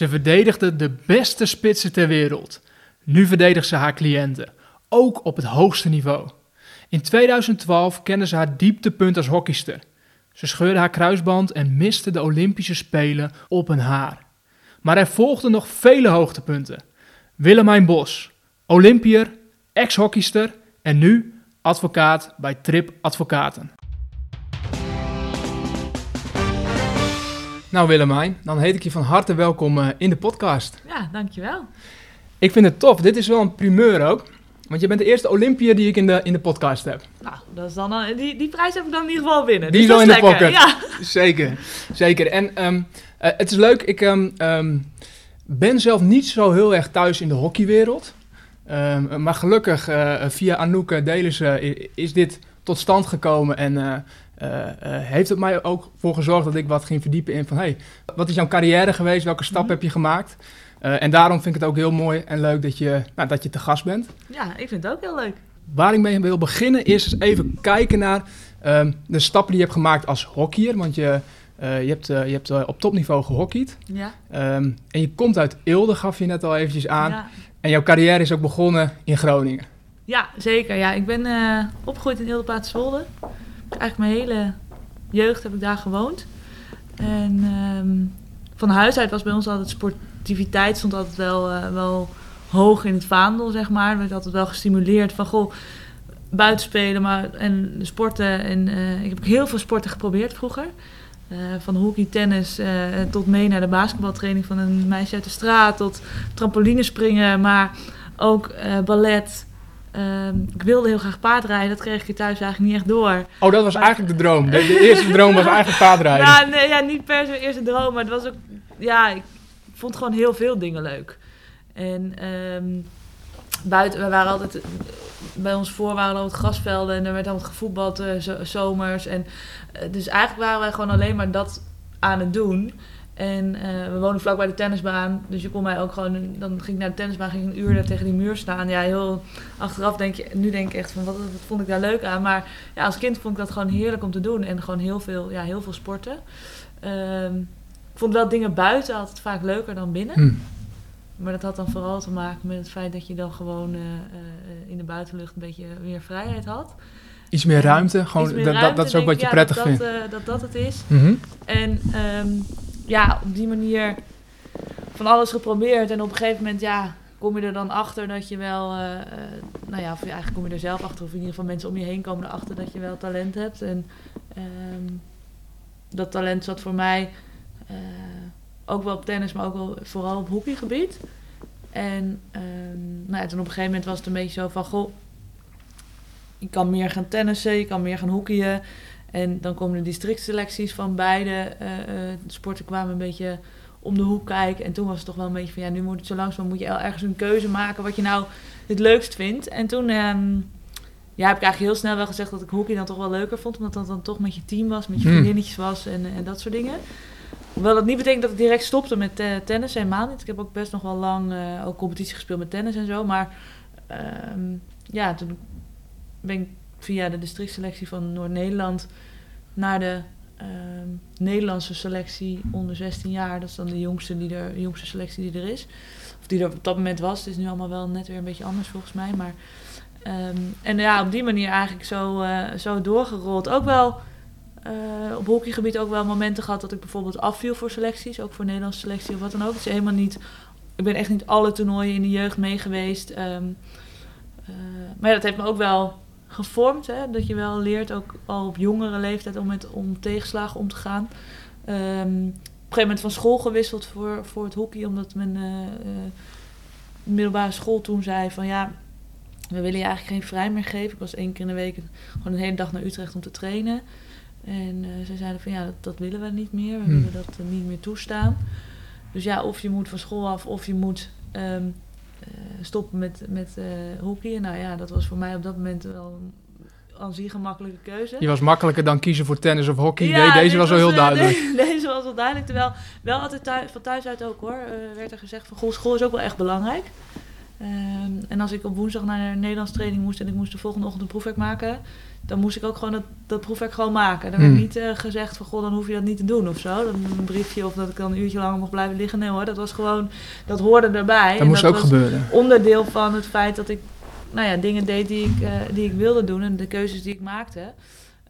Ze verdedigde de beste spitsen ter wereld. Nu verdedigt ze haar cliënten, ook op het hoogste niveau. In 2012 kende ze haar dieptepunt als hockeyster. Ze scheurde haar kruisband en miste de Olympische Spelen op een haar. Maar er volgden nog vele hoogtepunten. Willemijn Bos, Olympier, ex-hockeyster en nu advocaat bij Trip Advocaten. Nou Willemijn, dan heet ik je van harte welkom eh, in de podcast. Ja, dankjewel. Ik vind het tof. Dit is wel een primeur ook. Want je bent de eerste Olympiër die ik in de, in de podcast heb. Nou, dat is dan, al- die, die prijs heb ik dan in ieder geval binnen. Die dus is in de lekker. pocket. Ja. Zeker, zeker. En ehm, eh, het is leuk, ik ehm, ehm, ben zelf niet zo heel erg thuis in de hockeywereld. Ehm, maar gelukkig, eh, via Anouk Delissen is dit tot stand gekomen. En eh, eh, eh, heeft het mij ook voor gezorgd dat ik wat ging verdiepen in van... Hey, wat is jouw carrière geweest? Welke stap Mhm. heb je gemaakt? Eh, en daarom vind ik het ook heel mooi en leuk dat je, nou, dat je te gast bent. ja, ik vind het ook heel leuk. Waar ik mee wil beginnen is eens even kijken naar ehm, de stappen die je hebt gemaakt als hockeyer. Want je, eh, je hebt, eh, je hebt eh, op topniveau gehockeyd. Ja. Ehm, en je komt uit Eelde, gaf je net al eventjes aan. Ja. En jouw carrière is ook begonnen in Groningen. ja, zeker. Ja, ik ben eh, opgegroeid in Eelde-Paterswolde. Eigenlijk mijn hele jeugd heb ik daar gewoond. En ehm, van huis uit was bij ons altijd sportiviteit stond altijd wel, eh, wel hoog in het vaandel, zeg maar. Er werd altijd wel gestimuleerd van, goh, buitenspelen maar, en sporten. En eh, ik heb heel veel sporten geprobeerd vroeger. Eh, van hockey, tennis tot mee naar de basketbaltraining van een meisje uit de straat. Tot trampolinespringen, maar ook ballet. Ehm, ik wilde heel graag paardrijden. Dat kreeg ik thuis eigenlijk niet echt door. Oh, dat was eigenlijk de droom. De, de eerste droom was eigenlijk paardrijden. Ja, nee, ja, niet per se mijn eerste droom, maar het was ook... Ja, ik vond gewoon heel veel dingen leuk. En ehm, buiten, we waren altijd... Bij ons voor waren wat grasvelden en er werd altijd gevoetbald zo- zomers. En, eh, dus eigenlijk waren wij gewoon alleen maar dat aan het doen. En eh, we woonden vlak bij de tennisbaan, dus je kon mij ook gewoon... Dan ging ik naar de tennisbaan, ging ik een uur daar tegen die muur staan. Ja, heel achteraf denk je... Nu denk ik echt van, wat, wat vond ik daar leuk aan? Maar ja, als kind vond ik dat gewoon heerlijk om te doen. En gewoon heel veel, ja, heel veel sporten. Ehm, ik vond wel dingen buiten altijd vaak leuker dan binnen. Hm. Maar dat had dan vooral te maken met het feit dat je dan gewoon eh, eh, in de buitenlucht een beetje meer vrijheid had. Iets meer ruimte. Gewoon, Iets meer dat, dat, ruimte, dat is ook wat je prettig vindt. Dat, dat dat het is. Mhm. En ehm, ja, op die manier van alles geprobeerd. En op een gegeven moment, ja, kom je er dan achter dat je wel, eh, eh, nou ja, of eigenlijk kom je er zelf achter, of in ieder geval mensen om je heen komen erachter dat je wel talent hebt. En ehm, dat talent zat voor mij eh, ook wel op tennis, maar ook wel vooral op hockeygebied. En ehm, nou ja, toen op een gegeven moment was het een beetje zo van, goh, je kan meer gaan tennissen, je kan meer gaan hockeyen. En dan komen de districtselecties van beide eh, eh, sporten kwamen een beetje om de hoek kijken. En toen was het toch wel een beetje van, ja, nu moet het zo langzaam, moet je ergens een keuze maken wat je nou het leukst vindt. En toen ehm, ja, heb ik eigenlijk heel snel wel gezegd dat ik hockey dan toch wel leuker vond. Omdat dat dan toch met je team was, met je Hmm. vriendinnetjes was en, en dat soort dingen. Hoewel dat niet betekent dat ik direct stopte met eh, tennis, helemaal niet. Ik heb ook best nog wel lang eh, ook competitie gespeeld met tennis en zo. Maar ehm, ja, toen ben ik via de districtselectie van Noord-Nederland naar de ehm, Nederlandse selectie onder 16 jaar. Dat is dan de jongste, die er, jongste selectie die er is. Of die er op dat moment was. Het is nu allemaal wel net weer een beetje anders volgens mij. Maar, ehm, en ja, op die manier eigenlijk zo, eh, zo doorgerold. Ook wel eh, op hockeygebied ook wel momenten gehad dat ik bijvoorbeeld afviel voor selecties. Ook voor Nederlandse selectie of wat dan ook. Is helemaal niet... Ik ben echt niet alle toernooien in de jeugd mee geweest. Ehm, eh, maar dat heeft me ook wel gevormd. Hè? Dat je wel leert, ook al op jongere leeftijd, om met om tegenslagen om te gaan. Ehm, op een gegeven moment van school gewisseld voor, voor het hockey. Omdat mijn eh, eh, middelbare school toen zei van ja, we willen je eigenlijk geen vrij meer geven. Ik was één keer in de week gewoon een hele dag naar Utrecht om te trainen. En eh, ze zeiden van ja, dat, dat willen we niet meer. We Hmm. willen dat niet meer toestaan. Dus ja, of je moet van school af of je moet ehm, eh, stoppen met, met eh hockey. Nou ja, dat was voor mij op dat moment wel een aanzienlijk gemakkelijke keuze. Je was makkelijker dan kiezen voor tennis of hockey. Ja, De- deze was wel heel eh, duidelijk. de- deze was wel duidelijk. Terwijl wel altijd thuis, van thuis uit ook hoor, eh, werd er gezegd van goh, school is ook wel echt belangrijk. Ehm, en als ik op woensdag naar een Nederlands training moest en ik moest de volgende ochtend een proefwerk maken, dan moest ik ook gewoon dat, dat proefwerk gewoon maken. Dan werd Hmm. niet eh, gezegd van, goh, dan hoef je dat niet te doen of zo. Dan een briefje of dat ik dan een uurtje langer mocht blijven liggen. Nee hoor, dat was gewoon, dat hoorde erbij. Dat En moest ook was gebeuren. onderdeel van het feit dat ik, nou ja, dingen deed die ik, eh, die ik wilde doen en de keuzes die ik maakte.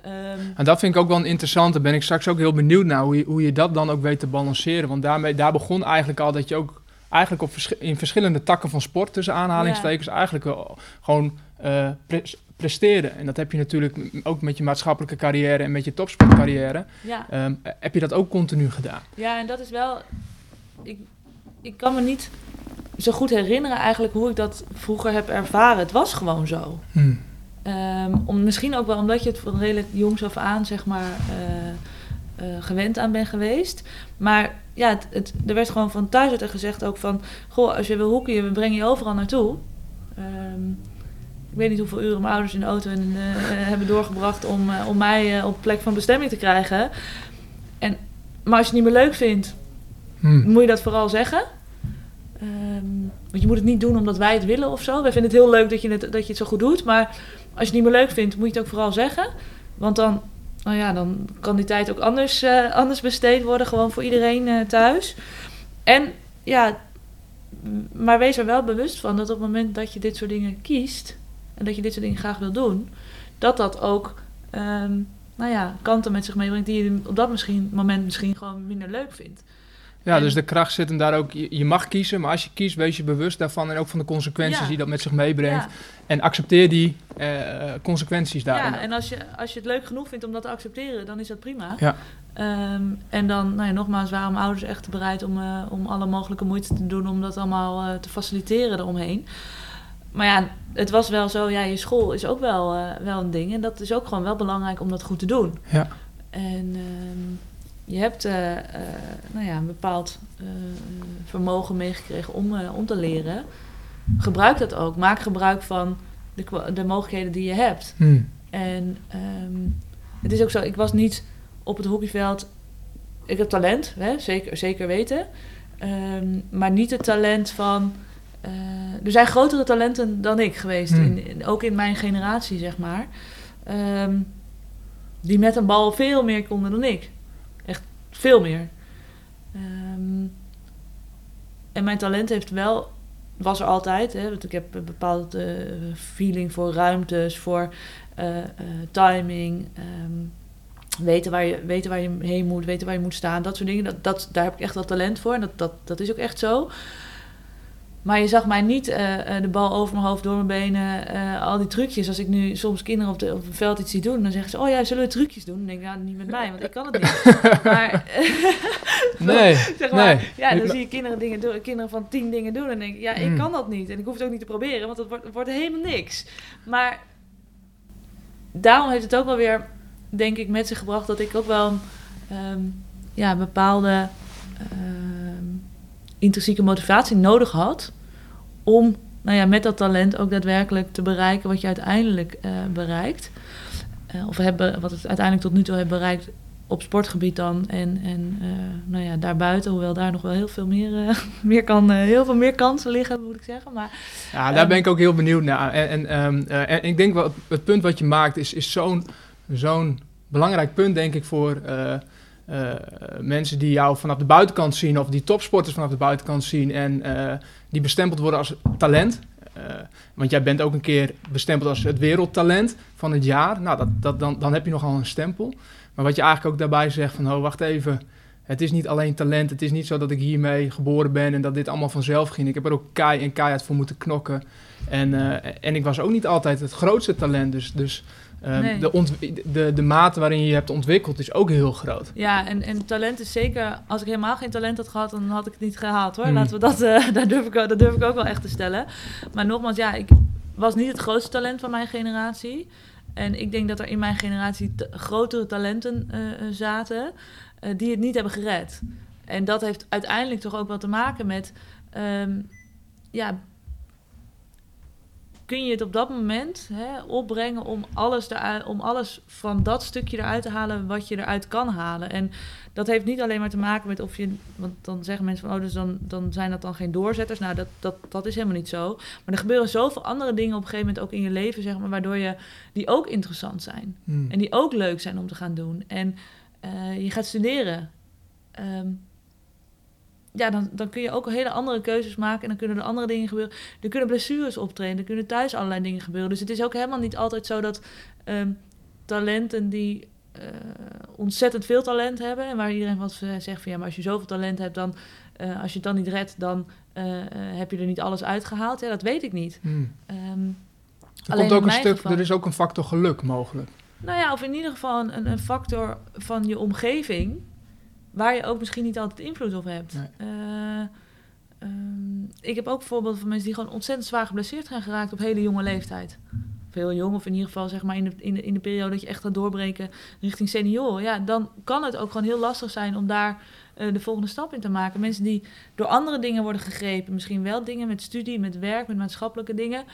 Ehm, En dat vind ik ook wel een interessante. Ben ik straks ook heel benieuwd naar hoe je, hoe je dat dan ook weet te balanceren. Want daarmee, daar begon eigenlijk al dat je ook eigenlijk op vers- in verschillende takken van sport, tussen aanhalingstekens, eigenlijk wel gewoon eh, pres- presteerde. En dat heb je natuurlijk ook met je maatschappelijke carrière en met je topsportcarrière. ja. Ehm, heb je dat ook continu gedaan? Ja, en dat is wel. Ik, ik kan me niet zo goed herinneren eigenlijk hoe ik dat vroeger heb ervaren. Het was gewoon zo. Hm. Ehm, om, misschien ook wel omdat je het van redelijk jongs af aan, zeg maar, eh, eh, gewend aan bent geweest. Maar ja, het, het, er werd gewoon van thuis uit gezegd ook van... Goh, als je wil hoekje, we brengen je overal naartoe. Ehm, ik weet niet hoeveel uren mijn ouders in de auto en, eh, hebben doorgebracht om, eh, om mij eh, op plek van bestemming te krijgen. En, maar als je het niet meer leuk vindt, Hm. moet je dat vooral zeggen. Ehm, want je moet het niet doen omdat wij het willen of zo. Wij vinden het heel leuk dat je het, dat je het zo goed doet. Maar als je het niet meer leuk vindt, moet je het ook vooral zeggen. Want dan, nou ja, dan kan die tijd ook anders, eh, anders besteed worden. Gewoon voor iedereen eh, thuis. En ja, maar wees er wel bewust van dat op het moment dat je dit soort dingen kiest. En dat je dit soort dingen graag wil doen. Dat dat ook, ehm, nou ja, kanten met zich meebrengt die je op dat misschien, moment misschien gewoon minder leuk vindt. Ja, En- dus de kracht zit hem daar ook. Je, mag kiezen, maar als je kiest, wees je bewust daarvan en ook van de consequenties Ja. die dat met zich meebrengt. Ja. En accepteer die eh, consequenties daarin. Ja, en als je, als je het leuk genoeg vindt om dat te accepteren, dan is dat prima. Ja. Ehm, en dan, nou ja, nogmaals, mijn ouders echt bereid om, eh, om alle mogelijke moeite te doen om dat allemaal eh, te faciliteren eromheen. Maar ja, het was wel zo, ja, je school is ook wel, eh, wel een ding. En dat is ook gewoon wel belangrijk om dat goed te doen. Ja. En ehm, je hebt eh, eh, nou ja, een bepaald eh, vermogen meegekregen om, om te leren. Gebruik dat ook. Maak gebruik van de, de mogelijkheden die je hebt. Hm. En ehm, het is ook zo, ik was niet op het hockeyveld. Ik heb talent, hè, zeker, zeker weten. Ehm, maar niet het talent van. er zijn grotere talenten dan ik geweest, Hmm. in, in- ook in mijn generatie, zeg maar. Ehm, die met een bal veel meer konden dan ik. Veel meer. Ehm, en mijn talent heeft wel, was er altijd, hè, want ik heb een bepaalde eh, feeling voor ruimtes, voor eh, eh, timing, ehm, weten, waar je, weten waar je heen moet, weten waar je moet staan, dat soort dingen. Dat, dat, daar heb ik echt wel talent voor en dat, dat, dat is ook echt zo. Maar je zag mij niet eh, eh, de bal over mijn hoofd, door mijn benen, eh, al die trucjes. Als ik nu soms kinderen op, de, op het veld iets zie doen, dan zeggen ze: Oh ja, zullen we trucjes doen? Dan denk ik: Ja, niet met mij, want ik kan het niet. maar, Nee, zeg maar, nee. ja, dan zie je kinderen, dingen doen, kinderen van tien dingen doen. En dan denk ik: Ja, ik Mm. kan dat niet. En ik hoef het ook niet te proberen, want het wordt, het wordt helemaal niks. Maar daarom heeft het ook wel weer, denk ik, met zich gebracht dat ik ook wel ehm, ja, bepaalde intrinsieke motivatie nodig had om nou ja, met dat talent ook daadwerkelijk te bereiken wat je uiteindelijk eh, bereikt. Eh, of hebben, wat het uiteindelijk tot nu toe hebt bereikt op sportgebied dan. En, en eh, nou ja, daarbuiten, hoewel daar nog wel heel veel meer, meer, kan, heel veel meer kansen liggen, moet ik zeggen. Maar Ja, daar Ehm, ben ik ook heel benieuwd naar. En, en, ehm, eh, en ik denk wel, het punt wat je maakt is, is zo'n zo'n belangrijk punt, denk ik, voor eh, mensen die jou vanaf de buitenkant zien, of die topsporters vanaf de buitenkant zien en eh, die bestempeld worden als talent. Eh, want jij bent ook een keer bestempeld als het wereldtalent van het jaar. Nou, dat, dat, dan, dan heb je nogal een stempel. Maar wat je eigenlijk ook daarbij zegt van, oh, wacht even. Het is niet alleen talent. Het is niet zo dat ik hiermee geboren ben en dat dit allemaal vanzelf ging. Ik heb er ook kei en keihard voor moeten knokken. En, en ik was ook niet altijd het grootste talent. Dus, dus eh, Nee. de, de, de mate waarin je je hebt ontwikkeld is ook heel groot. ja, en, en talent is zeker... Als ik helemaal geen talent had gehad, dan had ik het niet gehaald hoor. Hmm. Laten we dat... eh daar, durf ik, ook- dat durf ik ook wel echt te stellen. Maar nogmaals, ja, ik was niet het grootste talent van mijn generatie. En ik denk dat er in mijn generatie grotere talenten eh, eh, zaten... die het niet hebben gered. En dat heeft uiteindelijk toch ook wel te maken met... ehm, ja, kun je het op dat moment hè, opbrengen om alles, eruit, om alles van dat stukje eruit te halen wat je eruit kan halen. En dat heeft niet alleen maar te maken met of je. Want dan zeggen mensen van oh, dus dan, dan zijn dat dan geen doorzetters. Nou, dat, dat, dat is helemaal niet zo. Maar er gebeuren zoveel andere dingen op een gegeven moment ook in je leven, zeg maar, waardoor je die ook interessant zijn. Hmm. En die ook leuk zijn om te gaan doen. En eh, je gaat studeren. Ehm, ja, dan, dan kun je ook hele andere keuzes maken. En dan kunnen er andere dingen gebeuren. Er kunnen blessures optreden. Er kunnen thuis allerlei dingen gebeuren. Dus het is ook helemaal niet altijd zo dat ehm, talenten die eh, ontzettend veel talent hebben. En waar iedereen wat zegt van ja, maar als je zoveel talent hebt, dan eh, als je het dan niet redt, dan eh, heb je er niet alles uitgehaald. Ja, dat weet ik niet. Hmm. Ehm, Er, komt ook een stuk, geval- er is ook een factor geluk mogelijk. Nou ja, of in ieder geval een, een factor van je omgeving, waar je ook misschien niet altijd invloed op hebt. Nee. Eh, ehm, ik heb ook voorbeelden van mensen die gewoon ontzettend zwaar geblesseerd zijn geraakt op hele jonge leeftijd. Of heel jong, of in ieder geval zeg maar in de, in de, in de periode dat je echt gaat doorbreken richting senioren. Ja, dan kan het ook gewoon heel lastig zijn om daar eh, de volgende stap in te maken. Mensen die door andere dingen worden gegrepen, misschien wel dingen met studie, met werk, met maatschappelijke dingen.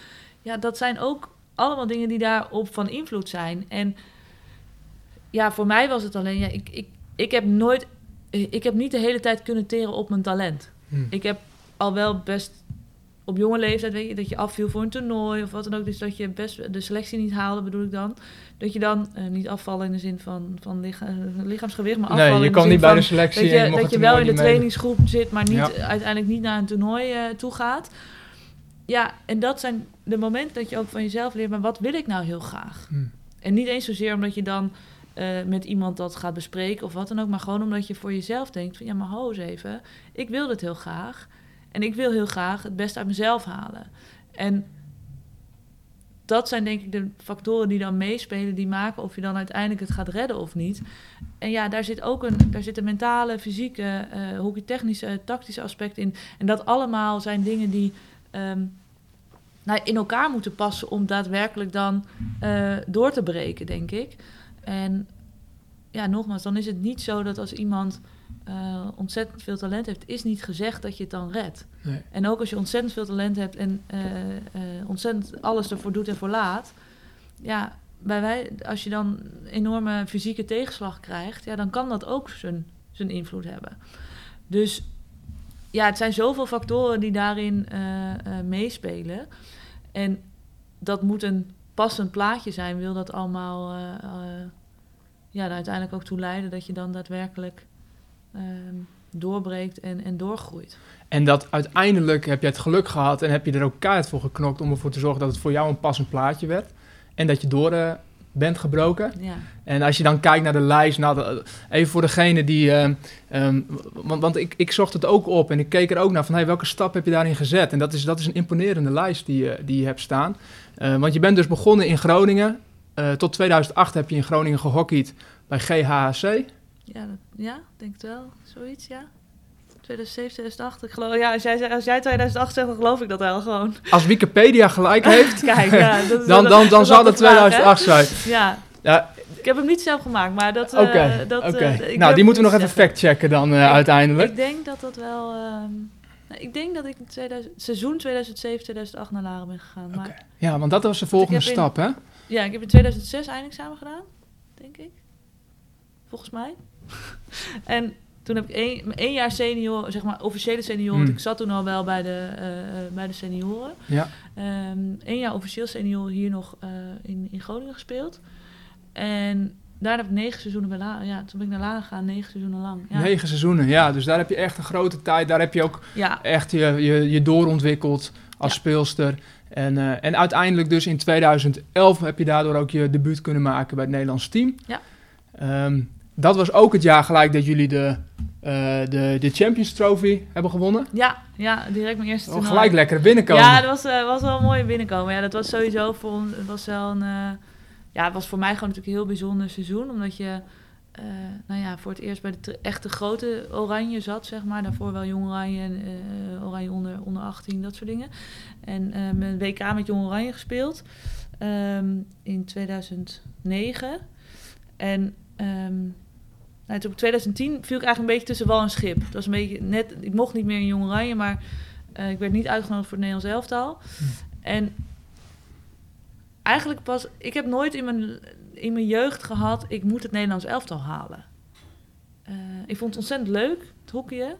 Ja, dat zijn ook allemaal dingen die daarop van invloed zijn. En ja, voor mij was het alleen, ja, ik, ik, ik heb nooit, ik heb niet de hele tijd kunnen teren op mijn talent. Hmm. Ik heb al wel best op jonge leeftijd, weet je, dat je afviel voor een toernooi of wat dan ook. Dus dat je best de selectie niet haalde, bedoel ik dan. Dat je dan eh, niet afvallen in de zin van, van licha- eh, lichaamsgewicht, maar afvallen Nee, je kan niet bij de selectie dat en je, dat je wel in de trainingsgroep zit, maar niet, Ja. uiteindelijk niet naar een toernooi eh, toe gaat. Ja, en dat zijn de momenten dat je ook van jezelf leert, maar wat wil ik nou heel graag? Hmm. En niet eens zozeer omdat je dan eh, met iemand dat gaat bespreken of wat dan ook, maar gewoon omdat je voor jezelf denkt van ja, maar ho eens even, ik wil dit heel graag en ik wil heel graag het beste uit mezelf halen. En dat zijn denk ik de factoren die dan meespelen, die maken of je dan uiteindelijk het gaat redden of niet. En ja, daar zit ook een, daar zit een mentale, fysieke, eh hockeytechnische, tactische aspect in. En dat allemaal zijn dingen die ehm, nou, in elkaar moeten passen om daadwerkelijk dan eh, door te breken, denk ik. En ja, nogmaals, dan is het niet zo dat als iemand eh, ontzettend veel talent heeft, is niet gezegd dat je het dan redt. Nee. En ook als je ontzettend veel talent hebt en eh, eh, ontzettend alles ervoor doet en voor laat, ja, bij wij, als je dan enorme fysieke tegenslag krijgt, ja, dan kan dat ook zijn, zijn invloed hebben. Dus ja, het zijn zoveel factoren die daarin meespelen. En dat moet een passend plaatje zijn, wil dat allemaal eh, eh, ja, uiteindelijk ook toe leiden dat je dan daadwerkelijk ehm, doorbreekt en, en doorgroeit. En dat uiteindelijk heb je het geluk gehad en heb je er ook kaart voor geknokt om ervoor te zorgen dat het voor jou een passend plaatje werd. En dat je door eh, bent gebroken. Ja. En als je dan kijkt naar de lijst, nou, even voor degene die. ehm, ehm, want want ik, ik zocht het ook op en ik keek er ook naar van hey, welke stap heb je daarin gezet? En dat is, dat is een imponerende lijst die, je- die je hebt staan. Eh, want je bent dus begonnen in Groningen. Eh, tot 2008 heb je in Groningen gehockeyd bij GHC. Ja, dat, ja, denk het wel. Zoiets, ja. 2007, 2008. Ik geloof, ja, als jij, zegt- als jij 2008 zegt, dan geloof ik dat wel gewoon. Als Wikipedia gelijk heeft, Kijk, ja, dat, is- dan, dan, dan de vraag, 2008 zijn. Ja, Ja, ik heb hem niet zelf gemaakt, maar dat... eh, Oké, dat, eh, nou, die moeten we nog het even factchecken dan eh, Ik- uiteindelijk. Ik denk dat dat wel... ehm, nou, ik denk dat ik in 2000, seizoen 2007, 2008 naar Laren ben gegaan. Maar. Ja, want dat was de volgende in- stap, hè? ja, ik heb in 2006 eindexamen gedaan, denk ik. Volgens mij. en toen heb ik één, één jaar senior, zeg maar officiële senior, want Hmm. ik zat toen al wel bij de, eh, eh, bij de senioren. Ja. Eén Ehm, jaar officieel senior hier nog eh, in, in Groningen gespeeld. En daar heb ik negen seizoenen bij Laren. Ja, toen ben ik naar Laren gegaan, negen seizoenen lang. Ja, Negen seizoenen, ja. Dus daar heb je echt een grote tijd. Daar heb je ook ja, echt je, je, je doorontwikkeld als Ja. speelster. En, en uiteindelijk dus in 2011 heb je daardoor ook je debuut kunnen maken bij het Nederlands team. Ja. Ehm, dat was ook het jaar gelijk dat jullie de, eh, de, de Champions Trophy hebben gewonnen. ja, ja, direct mijn eerste toernooi. gelijk lekker binnenkomen. Ja, dat was, eh, was wel een mooie binnenkomen. Ja, dat was sowieso voor ons, het was wel een, eh, ja, het was voor mij gewoon natuurlijk een heel bijzonder seizoen, omdat je, nou ja, voor het eerst bij de echte grote Oranje zat, zeg maar. Daarvoor wel Jong Oranje en Oranje onder, onder 18, dat soort dingen. En met WK met Jong Oranje gespeeld ehm, in 2009. En ehm, nou, toen op 2010 viel ik eigenlijk een beetje tussen wal en schip. Het was een beetje net, ik mocht niet meer in Jong Oranje, maar eh, ik werd niet uitgenodigd voor het Nederlands elftal. En eigenlijk pas... Ik heb nooit in mijn, in mijn jeugd gehad... ik moet het Nederlands elftal halen. Eh, ik vond het ontzettend leuk, het hockeyen.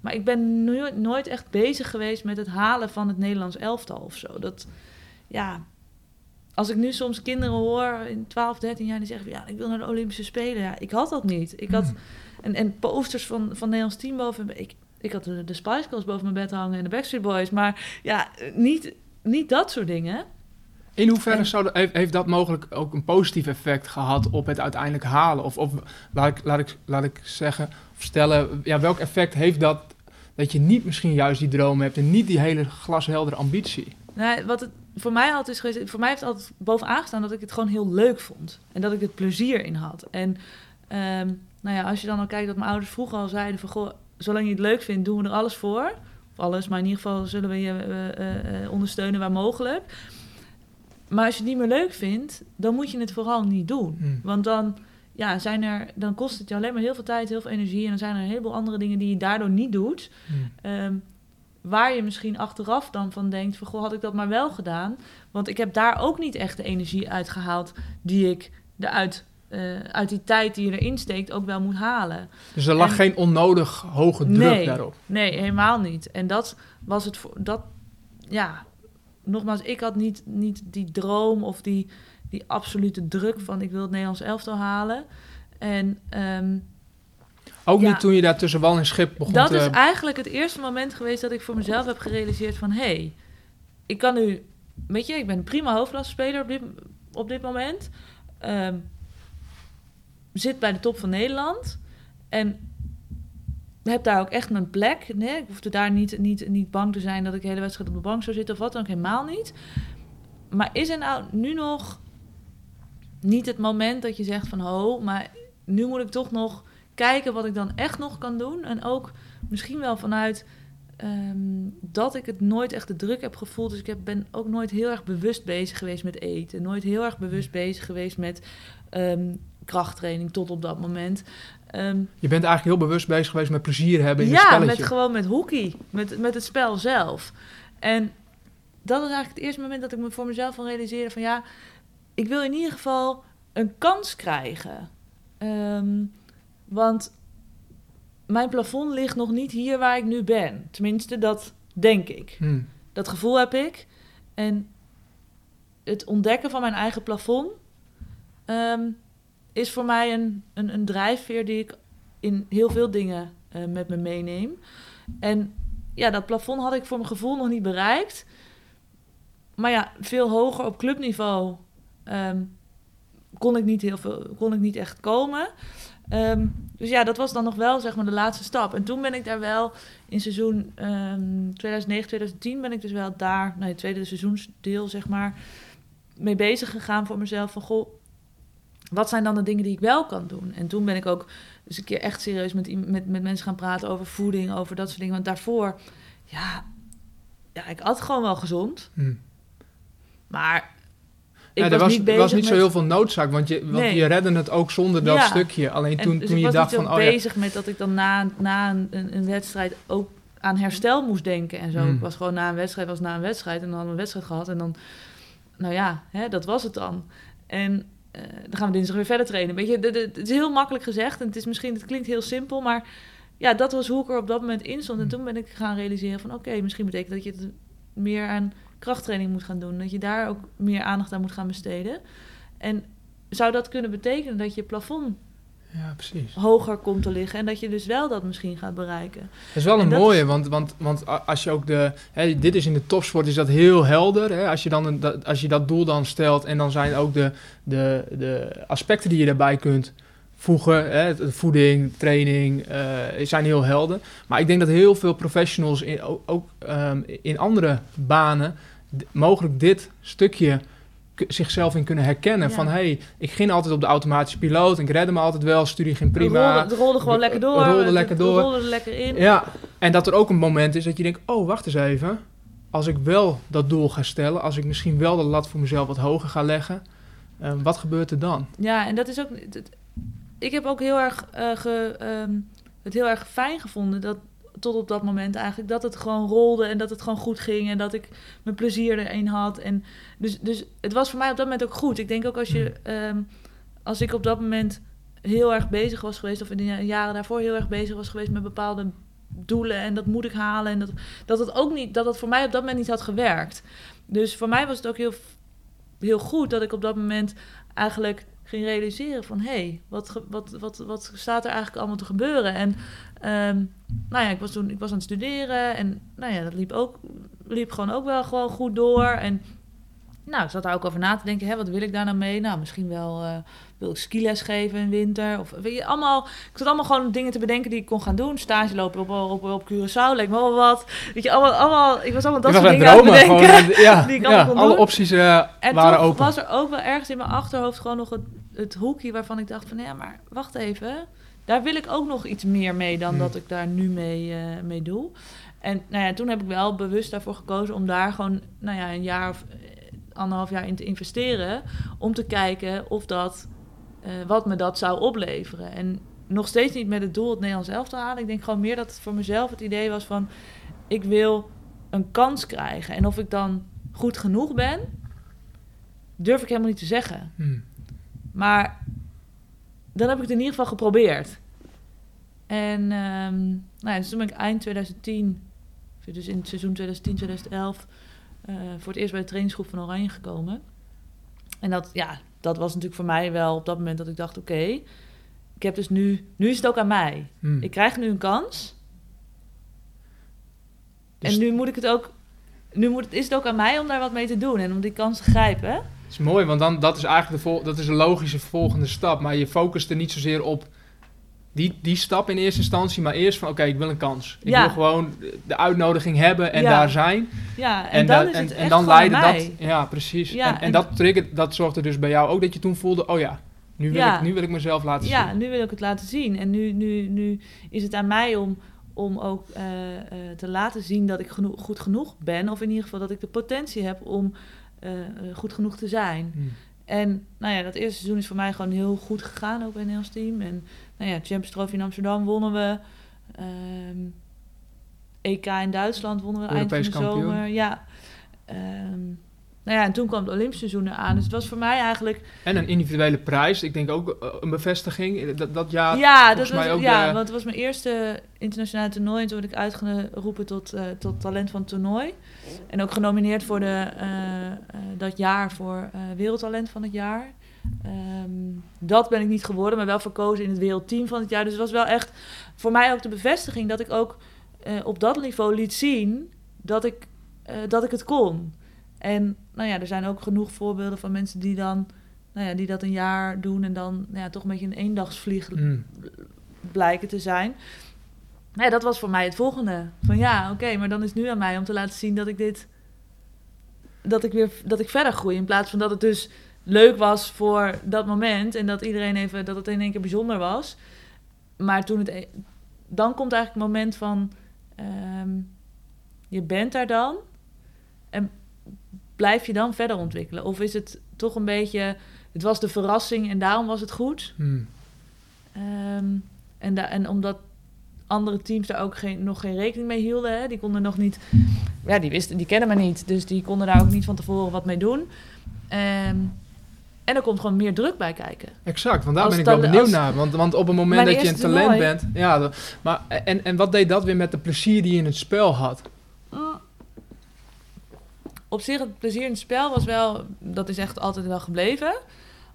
Maar ik ben nooit, nooit echt bezig geweest met het halen van het Nederlands elftal of zo. Dat, ja... Als ik nu soms kinderen hoor in 12, 13 jaar die zeggen... ja, ik wil naar de Olympische Spelen. Ja, ik had dat niet. Ik had... Hmm. En, en posters van, van Nederlands team boven... Ik, ik had de, de Spice Girls boven mijn bed hangen en de Backstreet Boys. Maar ja, niet, niet dat soort dingen. In hoeverre En- zou heeft, heeft dat mogelijk ook een positief effect gehad op het uiteindelijk halen? Of, of laat, ik, laat, ik, laat ik zeggen, of stellen, ja, welk effect heeft dat dat je niet misschien juist die droom hebt en niet die hele glasheldere ambitie? Nou, wat het voor mij altijd geweest, voor mij heeft het altijd bovenaan gestaan dat ik het gewoon heel leuk vond. En dat ik het plezier in had. En ehm, nou ja, als je dan al kijkt dat mijn ouders vroeger al zeiden van goh, zolang je het leuk vindt, doen we er alles voor. Of alles, maar in ieder geval zullen we je eh, eh, eh, ondersteunen waar mogelijk. Maar als je het niet meer leuk vindt, dan moet je het vooral niet doen. Hmm. Want dan, ja, zijn er, dan kost het je alleen maar heel veel tijd, heel veel energie. En dan zijn er een heleboel andere dingen die je daardoor niet doet. Hmm. Ehm, waar je misschien achteraf dan van denkt: van goh, had ik dat maar wel gedaan. Want ik heb daar ook niet echt de energie uitgehaald die ik eruit, eh, uit die tijd die je erin steekt ook wel moet halen. Dus er lag En- geen onnodig hoge druk Nee. daarop. Nee, helemaal niet. En dat was het voor dat, ja, nogmaals, ik had niet, niet die droom of die, die absolute druk van ik wil het Nederlands elftal halen. En ehm, Ook Ja. niet toen je daar tussen wal en schip begon dat te... is eigenlijk het eerste moment geweest dat ik voor mezelf heb gerealiseerd van... hé, hey, ik kan nu... Weet je, ik ben een prima hoofdklassespeler op dit, op dit moment. Ehm, zit bij de top van Nederland. En heb daar ook echt mijn plek. Nee, ik hoefde daar niet, niet, niet bang te zijn dat ik de hele wedstrijd op de bank zou zitten of wat dan ook. Helemaal niet. Maar is er nou nu nog niet het moment dat je zegt van... ho, maar nu moet ik toch nog kijken wat ik dan echt nog kan doen. En ook misschien wel vanuit ehm, dat ik het nooit echt de druk heb gevoeld. Dus ik heb, ben ook nooit heel erg bewust bezig geweest met eten. Nooit heel erg bewust bezig geweest met ehm, krachttraining tot op dat moment. Ehm, Je bent eigenlijk heel bewust bezig geweest met plezier hebben in ja, het spelletje. met gewoon met hockey. Met, met het spel zelf. En dat is eigenlijk het eerste moment dat ik me voor mezelf van realiseerde van ja, ik wil in ieder geval een kans krijgen. Want mijn plafond ligt nog niet hier waar ik nu ben. Tenminste, dat denk ik. Hmm. Dat gevoel heb ik. En het ontdekken van mijn eigen plafond ehm, is voor mij een, een, een drijfveer die ik in heel veel dingen eh, met me meeneem. En ja, dat plafond had ik voor mijn gevoel nog niet bereikt. Maar ja, veel hoger op clubniveau ehm, kon, ik niet heel veel, kon ik niet echt komen. Ehm, dus ja, dat was dan nog wel zeg maar de laatste stap. En toen ben ik daar wel in seizoen ehm 2009, 2010 ben ik dus wel daar, nee, het tweede seizoensdeel zeg maar, mee bezig gegaan voor mezelf. Van goh, wat zijn dan de dingen die ik wel kan doen? En toen ben ik ook dus een keer echt serieus met, met, met mensen gaan praten over voeding, over dat soort dingen. Want daarvoor, ja, ja ik at gewoon wel gezond. Hmm. Maar ik Ja, was, er was, niet bezig was niet zo heel veel noodzaak, want je, want Nee. je redde het ook zonder dat Ja. stukje. Alleen En toen, dus toen ik je was dacht van, zo oh ja, bezig met dat ik dan na, na een, een, een wedstrijd ook aan herstel moest denken en zo. Hmm. Ik was gewoon na een wedstrijd, was na een wedstrijd en dan hadden we een wedstrijd gehad en dan, nou ja, hè, dat was het dan. En eh, dan gaan we dinsdag weer verder trainen. Weet je, de- de- het is heel makkelijk gezegd en het is misschien, het klinkt heel simpel, maar ja, dat was hoe ik er op dat moment in stond. En Hmm. toen ben ik gaan realiseren van, oké, misschien betekent dat je het meer aan krachttraining moet gaan doen, dat je daar ook meer aandacht aan moet gaan besteden. En zou dat kunnen betekenen dat je plafond ja, precies. hoger komt te liggen. En dat je dus wel dat misschien gaat bereiken. Het is wel En een dat mooie, is- want, want, want als je ook de... Hè, dit is in de topsport, is dat heel helder. Hè? Als, je dan een, dat, als je dat doel dan stelt en dan zijn ook de, de, de aspecten die je daarbij kunt voegen... Hè, voeding, training, eh, zijn heel helder. Maar ik denk dat heel veel professionals in, ook, ook ehm, in andere banen... mogelijk dit stukje zichzelf in kunnen herkennen. Ja. Van, hé, hey, ik ging altijd op de automatische piloot... en ik redde me altijd wel, studie ging prima... Het rolde, gewoon lekker door. het rolde lekker door. rolde er lekker in. Ja, en dat er ook een moment is dat je denkt: oh, wacht eens even. Als ik wel dat doel ga stellen, als ik misschien wel de lat voor mezelf wat hoger ga leggen, eh, wat gebeurt er dan? Ja, en dat is ook. ik heb ook heel erg eh, ge, ehm, het heel erg fijn gevonden dat tot op dat moment eigenlijk. Dat het gewoon rolde en dat het gewoon goed ging. En dat ik mijn plezier erin had. En dus, dus het was voor mij op dat moment ook goed. Ik denk ook als je... ehm, als ik op dat moment heel erg bezig was geweest... of in de jaren daarvoor heel erg bezig was geweest met bepaalde doelen... en dat moet ik halen. En dat, dat het ook niet... dat het voor mij op dat moment niet had gewerkt. Dus voor mij was het ook heel, heel goed dat ik op dat moment eigenlijk ging realiseren van... hé, hey, wat, wat, wat, wat staat er eigenlijk allemaal te gebeuren? En ehm, nou ja, ik was toen ik was aan het studeren en nou ja, dat liep ook liep gewoon ook wel gewoon goed door. En nou, ik zat daar ook over na te denken, hè, wat wil ik daar nou mee? Nou, misschien wel eh, wil ik skiles geven in winter. Of weet je, allemaal, ik zat allemaal gewoon dingen te bedenken die ik kon gaan doen. Stage lopen op, op, op Curaçao, leek me wel wat. Weet je, allemaal, allemaal, ik was allemaal dat soort aan dingen aan het dromen. bedenken. Gewoon, ja, die ik ja, kon alle doen. opties eh, En waren open. was er ook wel ergens in mijn achterhoofd gewoon nog het, het hoekje waarvan ik dacht van... ja, maar wacht even. Daar wil ik ook nog iets meer mee dan Hmm. dat ik daar nu mee, eh, mee doe. En nou ja, toen heb ik wel bewust daarvoor gekozen om daar gewoon nou ja, een jaar of eh, anderhalf jaar in te investeren. Om te kijken of dat, eh, wat me dat zou opleveren. En nog steeds niet met het doel het Nederlands elftal halen. Ik denk gewoon meer dat het voor mezelf het idee was van... ik wil een kans krijgen. En of ik dan goed genoeg ben, durf ik helemaal niet te zeggen. Hmm. Maar dan heb ik het in ieder geval geprobeerd. En ehm, nou ja, dus toen ben ik eind 2010, dus in het seizoen 2010, 2011, eh, voor het eerst bij de trainingsgroep van Oranje gekomen. En dat, ja, dat was natuurlijk voor mij wel op dat moment dat ik dacht, oké, ik heb dus nu, nu is het ook aan mij. Hmm. Ik krijg nu een kans. Dus- En nu moet ik het ook, nu moet, het- is het ook aan mij om daar wat mee te doen en om die kans te grijpen. Is mooi, want dan, dat is eigenlijk de, vol, dat is een logische volgende stap. Maar je focust er niet zozeer op die, die stap in eerste instantie, maar eerst van oké, ik wil een kans. Ik Ja. wil gewoon de uitnodiging hebben en Ja. daar zijn. Ja, en, En, dan da- is het en dan leidde dat. Ja, precies. Ja, en, dat triggert, dat zorgde dus bij jou ook dat je toen voelde, oh ja, nu wil, Ja. ik, nu wil ik mezelf laten Ja, zien. nu wil ik het laten zien. En nu, nu, nu is het aan mij om, om ook eh, eh, te laten zien dat ik geno- goed genoeg ben. Of in ieder geval dat ik de potentie heb om goed genoeg te zijn. Hmm. En nou ja, dat eerste seizoen is voor mij gewoon heel goed gegaan, ook bij het Nederlands team. En nou ja, Champions Trophy in Amsterdam wonnen we. Ehm, EK in Duitsland wonnen we eind van de kampioen. zomer. Ja. Ehm, nou ja, en toen kwam het Olympisch seizoen eraan. Dus het was voor mij eigenlijk En een individuele prijs. Ik denk ook eh, een bevestiging. Dat, dat jaar. ja, dat was, mij ook ja de- want het was mijn eerste internationale toernooi. En toen werd ik uitgeroepen tot, eh, tot talent van het toernooi. En ook genomineerd voor de, eh, eh, dat jaar voor eh, wereldtalent van het jaar. Ehm, dat ben ik niet geworden, maar wel verkozen in het wereldteam van het jaar. Dus het was wel echt voor mij ook de bevestiging dat ik ook eh, op dat niveau liet zien dat ik, eh, dat ik het kon. En nou ja, er zijn ook genoeg voorbeelden van mensen die dan nou ja, die dat een jaar doen en dan nou ja, toch een beetje een eendagsvlieg Hmm. blijken te zijn. Nou ja, dat was voor mij het volgende. Van ja, oké, maar dan is het nu aan mij om te laten zien dat ik dit. Dat ik weer dat ik verder groei. In plaats van dat het dus leuk was voor dat moment. En dat iedereen even dat het in één keer bijzonder was. Maar toen het. e- Dan komt eigenlijk het moment van. ehm, je bent daar dan. Blijf je dan verder ontwikkelen? Of is het toch een beetje. Het was de verrassing en daarom was het goed. Hmm. Ehm, en, da- en omdat andere teams daar ook geen, nog geen rekening mee hielden, hè, die konden nog niet, ja, die wisten, die kennen me niet, dus die konden daar ook niet van tevoren wat mee doen. Ehm, en er komt gewoon meer druk bij kijken. Exact, want daar Als ben ik wel benieuwd als- naar. Want, want op het moment dat je een talent bent... Ja, maar, en, en wat deed dat weer met de plezier die je in het spel had? Op zich, het plezier in het spel was wel, dat is echt altijd wel gebleven.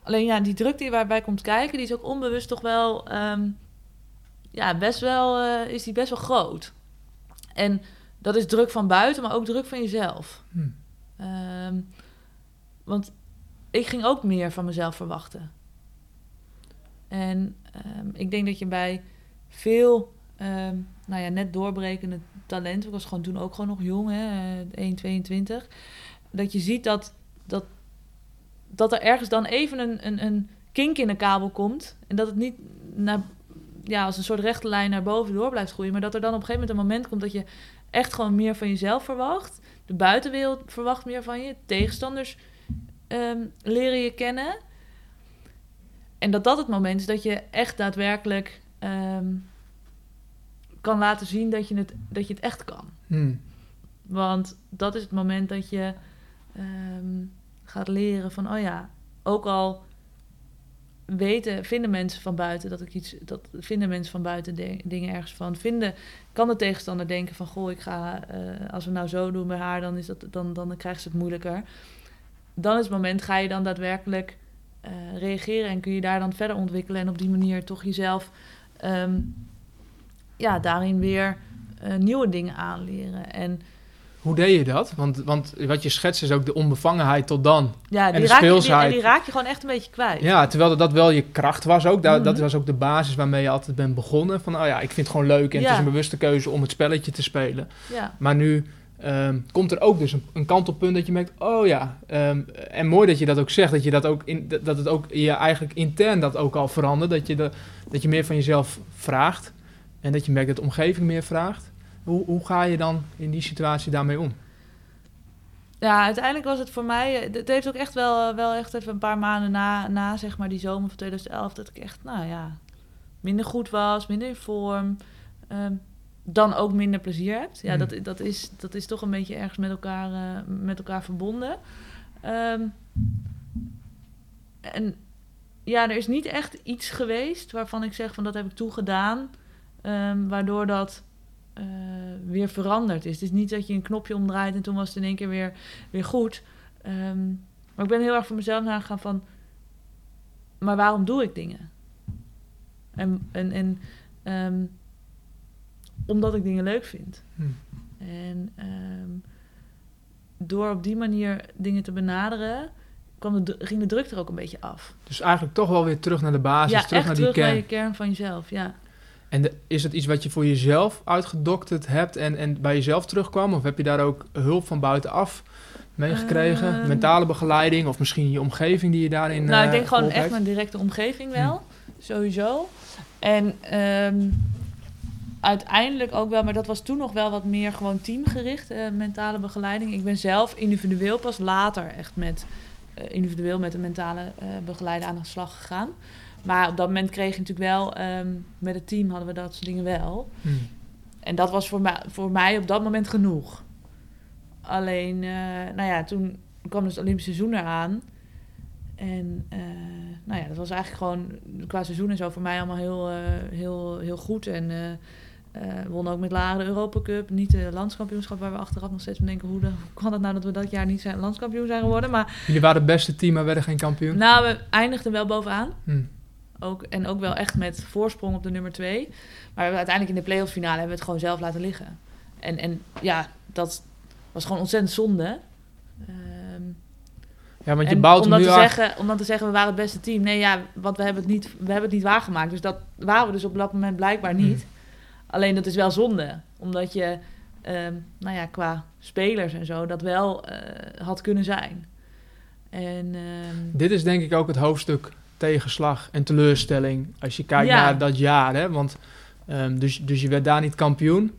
Alleen ja, die druk die waarbij komt kijken, die is ook onbewust toch wel, ehm, ja, best wel, eh, is die best wel groot. En dat is druk van buiten, maar ook druk van jezelf. Hmm. Ehm, want ik ging ook meer van mezelf verwachten. En ehm, ik denk dat je bij veel, nou ja, net doorbrekende talenten, ik was gewoon toen ook gewoon nog jong, hè, eh, 1,22, dat je ziet dat, dat, dat er ergens dan even een, een, een kink in de kabel komt en dat het niet naar, ja, als een soort rechte lijn naar boven door blijft groeien, maar dat er dan op een gegeven moment een moment komt dat je echt gewoon meer van jezelf verwacht. De buitenwereld verwacht meer van je. Tegenstanders ehm, leren je kennen. En dat dat het moment is dat je echt daadwerkelijk ehm, kan laten zien dat je het, dat je het echt kan. Hmm. Want dat is het moment dat je ehm, gaat leren van, oh ja, ook al weten, vinden mensen van buiten dat ik iets, dat vinden mensen van buiten de- dingen ergens van, vinden, kan de tegenstander denken van, goh, ik ga, eh, als we nou zo doen bij haar, dan is dat, dan, dan krijgt ze het moeilijker. Dan is het moment, ga je dan daadwerkelijk eh, reageren en kun je daar dan verder ontwikkelen en op die manier toch jezelf, ehm, ja, daarin weer eh, nieuwe dingen aanleren en Hoe deed je dat? Want, want wat je schetst is ook de onbevangenheid tot dan. Ja, En die de raak, je, die, en die raak je gewoon echt een beetje kwijt. Ja, terwijl dat wel je kracht was ook. Da- Mhm. Dat was ook de basis waarmee je altijd bent begonnen. Van, oh ja, ik vind het gewoon leuk en het is een bewuste keuze om het spelletje te spelen. Ja, Maar nu ehm, komt er ook dus een, een kantelpunt dat je merkt, oh ja. ehm, en mooi dat je dat ook zegt, dat, je dat, ook in, dat dat het ook je eigenlijk intern dat ook al verandert. Dat je, de, dat je meer van jezelf vraagt en dat je merkt dat de omgeving meer vraagt. Hoe, hoe ga je dan in die situatie daarmee om? ja, uiteindelijk was het voor mij... eh, Het heeft ook echt wel, wel echt even een paar maanden na, na zeg maar die zomer van 2011... dat ik echt, nou ja, minder goed was, minder in vorm. ehm, dan ook minder plezier hebt. Ja, Hmm. dat, dat, is, dat is toch een beetje ergens met elkaar, eh, met elkaar verbonden. Ehm, en ja, er is niet echt iets geweest waarvan ik zeg van dat heb ik toegedaan... ehm, waardoor dat eh, weer veranderd is. Het is niet dat je een knopje omdraait en toen was het in één keer weer, weer goed. Ehm, maar ik ben heel erg voor mezelf nagegaan van... Maar waarom doe ik dingen? En, en, en ehm, omdat ik dingen leuk vind. Hm. En door op die manier dingen te benaderen... Kwam de, ging de druk er ook een beetje af. Dus eigenlijk toch wel weer terug naar de basis, ja, terug naar die terug kern. naar je kern van jezelf. Ja. En de- is het iets wat je voor jezelf uitgedokterd hebt en, en bij jezelf terugkwam? Of heb je daar ook hulp van buitenaf meegekregen? Ehm. Mentale begeleiding of misschien je omgeving die je daarin Nou, ik eh, denk gewoon geholpen echt heeft? mijn directe omgeving wel. Sowieso. En ehm, uiteindelijk ook wel, maar dat was toen nog wel wat meer gewoon teamgericht, eh, mentale begeleiding. Ik ben zelf individueel pas later echt met eh, individueel met een mentale eh, begeleider aan de slag gegaan. Maar op dat moment kreeg je natuurlijk wel, ehm, met het team hadden we dat soort dingen wel. Hm. En dat was voor mij, voor mij op dat moment genoeg. Alleen, eh, nou ja, toen kwam dus het Olympische seizoen eraan. En eh, nou ja, dat was eigenlijk gewoon qua seizoen en zo voor mij allemaal heel, eh, heel, heel goed. En we wonnen ook met Laren de Europa Cup. Niet de landskampioenschap waar we achteraf nog steeds van denken... hoe, de, hoe kan het nou dat we dat jaar niet zijn, landskampioen zijn geworden. Maar Jullie waren het beste team, maar werden geen kampioen? nou, we eindigden wel bovenaan. Hm. Ook, en ook wel echt met voorsprong op de nummer twee. Maar we uiteindelijk in de playoff finale hebben we het gewoon zelf laten liggen. En, en ja, dat was gewoon ontzettend zonde. Ehm, Ja, want je en bouwt om dan, nu te zeggen, om dan te zeggen, we waren het beste team. Nee, ja, want we hebben het niet, we hebben het niet waargemaakt. Dus dat waren we dus op dat moment blijkbaar Hmm. niet. Alleen dat is wel zonde. Omdat je, ehm, nou ja, qua spelers en zo, dat wel eh, had kunnen zijn. En ehm, Dit is denk ik ook het hoofdstuk tegenslag en teleurstelling. Als je kijkt Ja. naar dat jaar. Hè? Want, ehm, dus, dus je werd daar niet kampioen.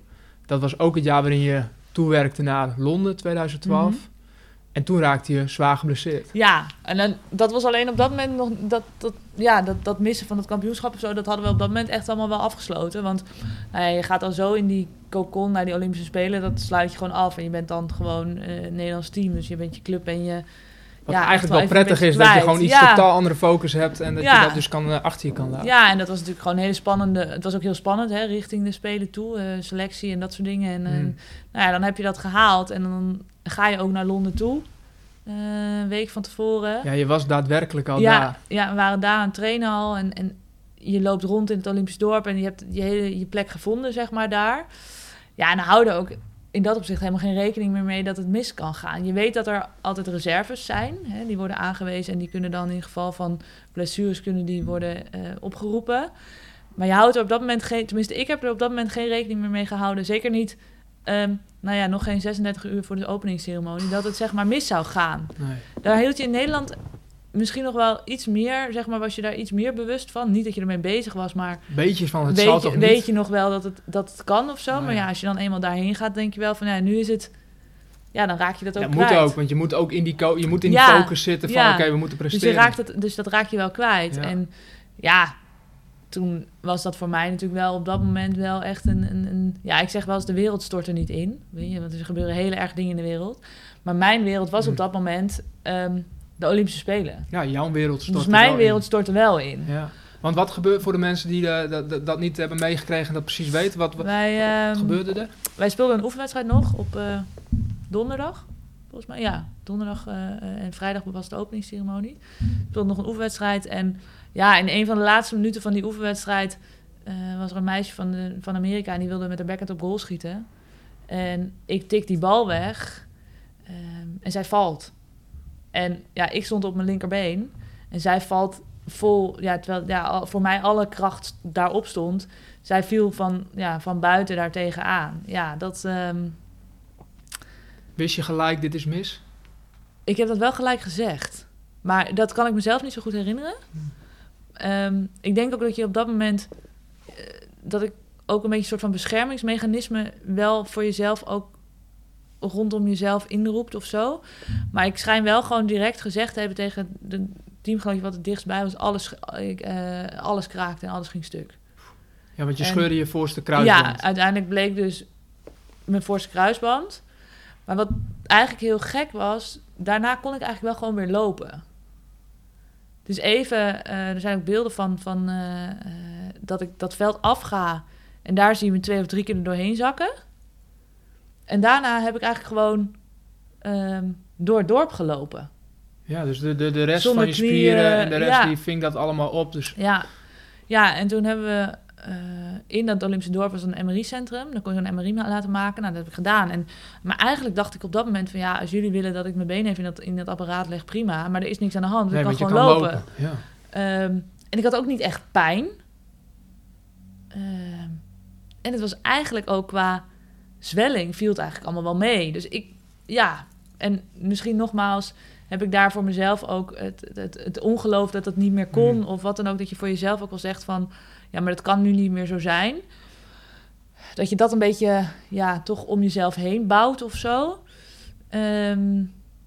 Dat was ook het jaar waarin je toewerkte naar Londen 2012. Mhm. En toen raakte je zwaar geblesseerd. Ja, en dan, dat was alleen op dat moment nog... Dat, dat, ja, dat, dat missen van het kampioenschap of zo... dat hadden we op dat moment echt allemaal wel afgesloten. Want nou ja, je gaat dan zo in die cocon naar die Olympische Spelen... dat sluit je gewoon af. En je bent dan gewoon een Nederlands team. Dus je bent je club en je... Wat ja, eigenlijk wel prettig is dat je gewoon iets Ja. totaal andere focus hebt. En dat Ja. je dat dus kan, eh, achter je kan laten. Ja, en dat was natuurlijk gewoon een hele spannende... Het was ook heel spannend, hè, richting de Spelen toe. eh, selectie en dat soort dingen. En, en Hmm. nou ja, dan heb je dat gehaald. En dan ga je ook naar Londen toe. eh, een week van tevoren. Ja, je was daadwerkelijk al ja, daar. Ja, we waren daar aan het trainen al. En, en je loopt rond in het Olympisch dorp en je hebt je, hele, je plek gevonden, zeg maar, daar. Ja, en dan houden ook in dat opzicht helemaal geen rekening meer mee dat het mis kan gaan. Je weet dat er altijd reserves zijn. Hè, die worden aangewezen en die kunnen dan in geval van blessures kunnen die worden eh, opgeroepen. Maar je houdt er op dat moment geen... Tenminste, ik heb er op dat moment geen rekening meer mee gehouden. Zeker niet... ehm, nou ja, nog geen 36 uur voor de openingsceremonie. Dat het zeg maar mis zou gaan. Nee. Daar hield je in Nederland misschien nog wel iets meer, zeg maar, was je daar iets meer bewust van. Niet dat je ermee bezig was, maar Beetjes van het zal weet, toch je, niet? weet je nog wel dat het, dat het kan of zo. Nou maar ja. als je dan eenmaal daarheen gaat, denk je wel van, ja, nu is het... Ja, dan raak je dat ook Ja, kwijt. moet ook, want je moet ook in die, je moet in die Ja, focus zitten van ja. oké, we moeten Dus, presteren. je raakt het, dus dat raak je wel kwijt. En ja, toen was dat voor mij natuurlijk wel op dat moment wel echt een, een, ja, ik zeg wel eens, de wereld stort er niet in. Weet je, want er gebeuren hele erg dingen in de wereld. Maar mijn wereld was op Hmm. dat moment ehm, de Olympische Spelen. Ja, jouw wereld stort dus er mijn wereld in. stortte wel in. Ja. Want wat gebeurt voor de mensen die eh, dat, dat, dat niet hebben meegekregen en dat precies weten? Wat, wat Wij, ehm, gebeurde er? wij speelden een oefenwedstrijd nog op eh, donderdag. Volgens mij, ja. Donderdag eh, en vrijdag was de openingsceremonie. We speelden nog een oefenwedstrijd. En ja, in een van de laatste minuten van die oefenwedstrijd... was er een meisje van, de, van Amerika... en die wilde met haar backhand op goal schieten. En ik tik die bal weg. ehm, en zij valt. En ja, ik stond op mijn linkerbeen. En zij valt vol... Ja, terwijl ja, voor mij alle kracht daarop stond... Zij viel van, ja, van buiten daar tegenaan. Ja, dat... ehm, Wist je gelijk, dit is mis? Ik heb dat wel gelijk gezegd. Maar dat kan ik mezelf niet zo goed herinneren. Ehm, ik denk ook dat je op dat moment... eh, dat ik ook een beetje een soort van beschermingsmechanisme... wel voor jezelf ook rondom jezelf inroept of zo. Maar ik schijn wel gewoon direct gezegd te hebben tegen de teamgenootje... wat het dichtstbij was, alles, ik, eh, alles kraakte en alles ging stuk. Ja, want je En- scheurde je voorste kruisband. Ja, uiteindelijk bleek dus mijn voorste kruisband. Maar wat eigenlijk heel gek was, daarna kon ik eigenlijk wel gewoon weer lopen. Dus even, eh, er zijn ook beelden van, van eh, dat ik dat veld afga. En daar zie je me twee of drie keer er doorheen zakken. En daarna heb ik eigenlijk gewoon ehm, door het dorp gelopen. Ja, dus de, de, de rest Zonder van je knieën, spieren en de rest ja. die ving dat allemaal op. Dus Ja, ja en toen hebben we eh, in dat Olympische dorp was een MRI-centrum. Dan kon je zo'n MRI laten maken. Nou, dat heb ik gedaan. En, maar eigenlijk dacht ik op dat moment van ja, als jullie willen dat ik mijn been even in dat, in dat apparaat leg, prima. Maar er is niks aan de hand. Dus nee, ik kan gewoon kan lopen. lopen. Ja. Ehm, en ik had ook niet echt pijn. Ehm, en het was eigenlijk ook qua zwelling viel het eigenlijk allemaal wel mee. Dus ik, ja, en misschien nogmaals heb ik daar voor mezelf ook het, het, het ongeloof dat dat niet meer kon. Mhm. Of wat dan ook, dat je voor jezelf ook wel zegt van, ja, maar dat kan nu niet meer zo zijn. Dat je dat een beetje, ja, toch om jezelf heen bouwt of zo. Ehm,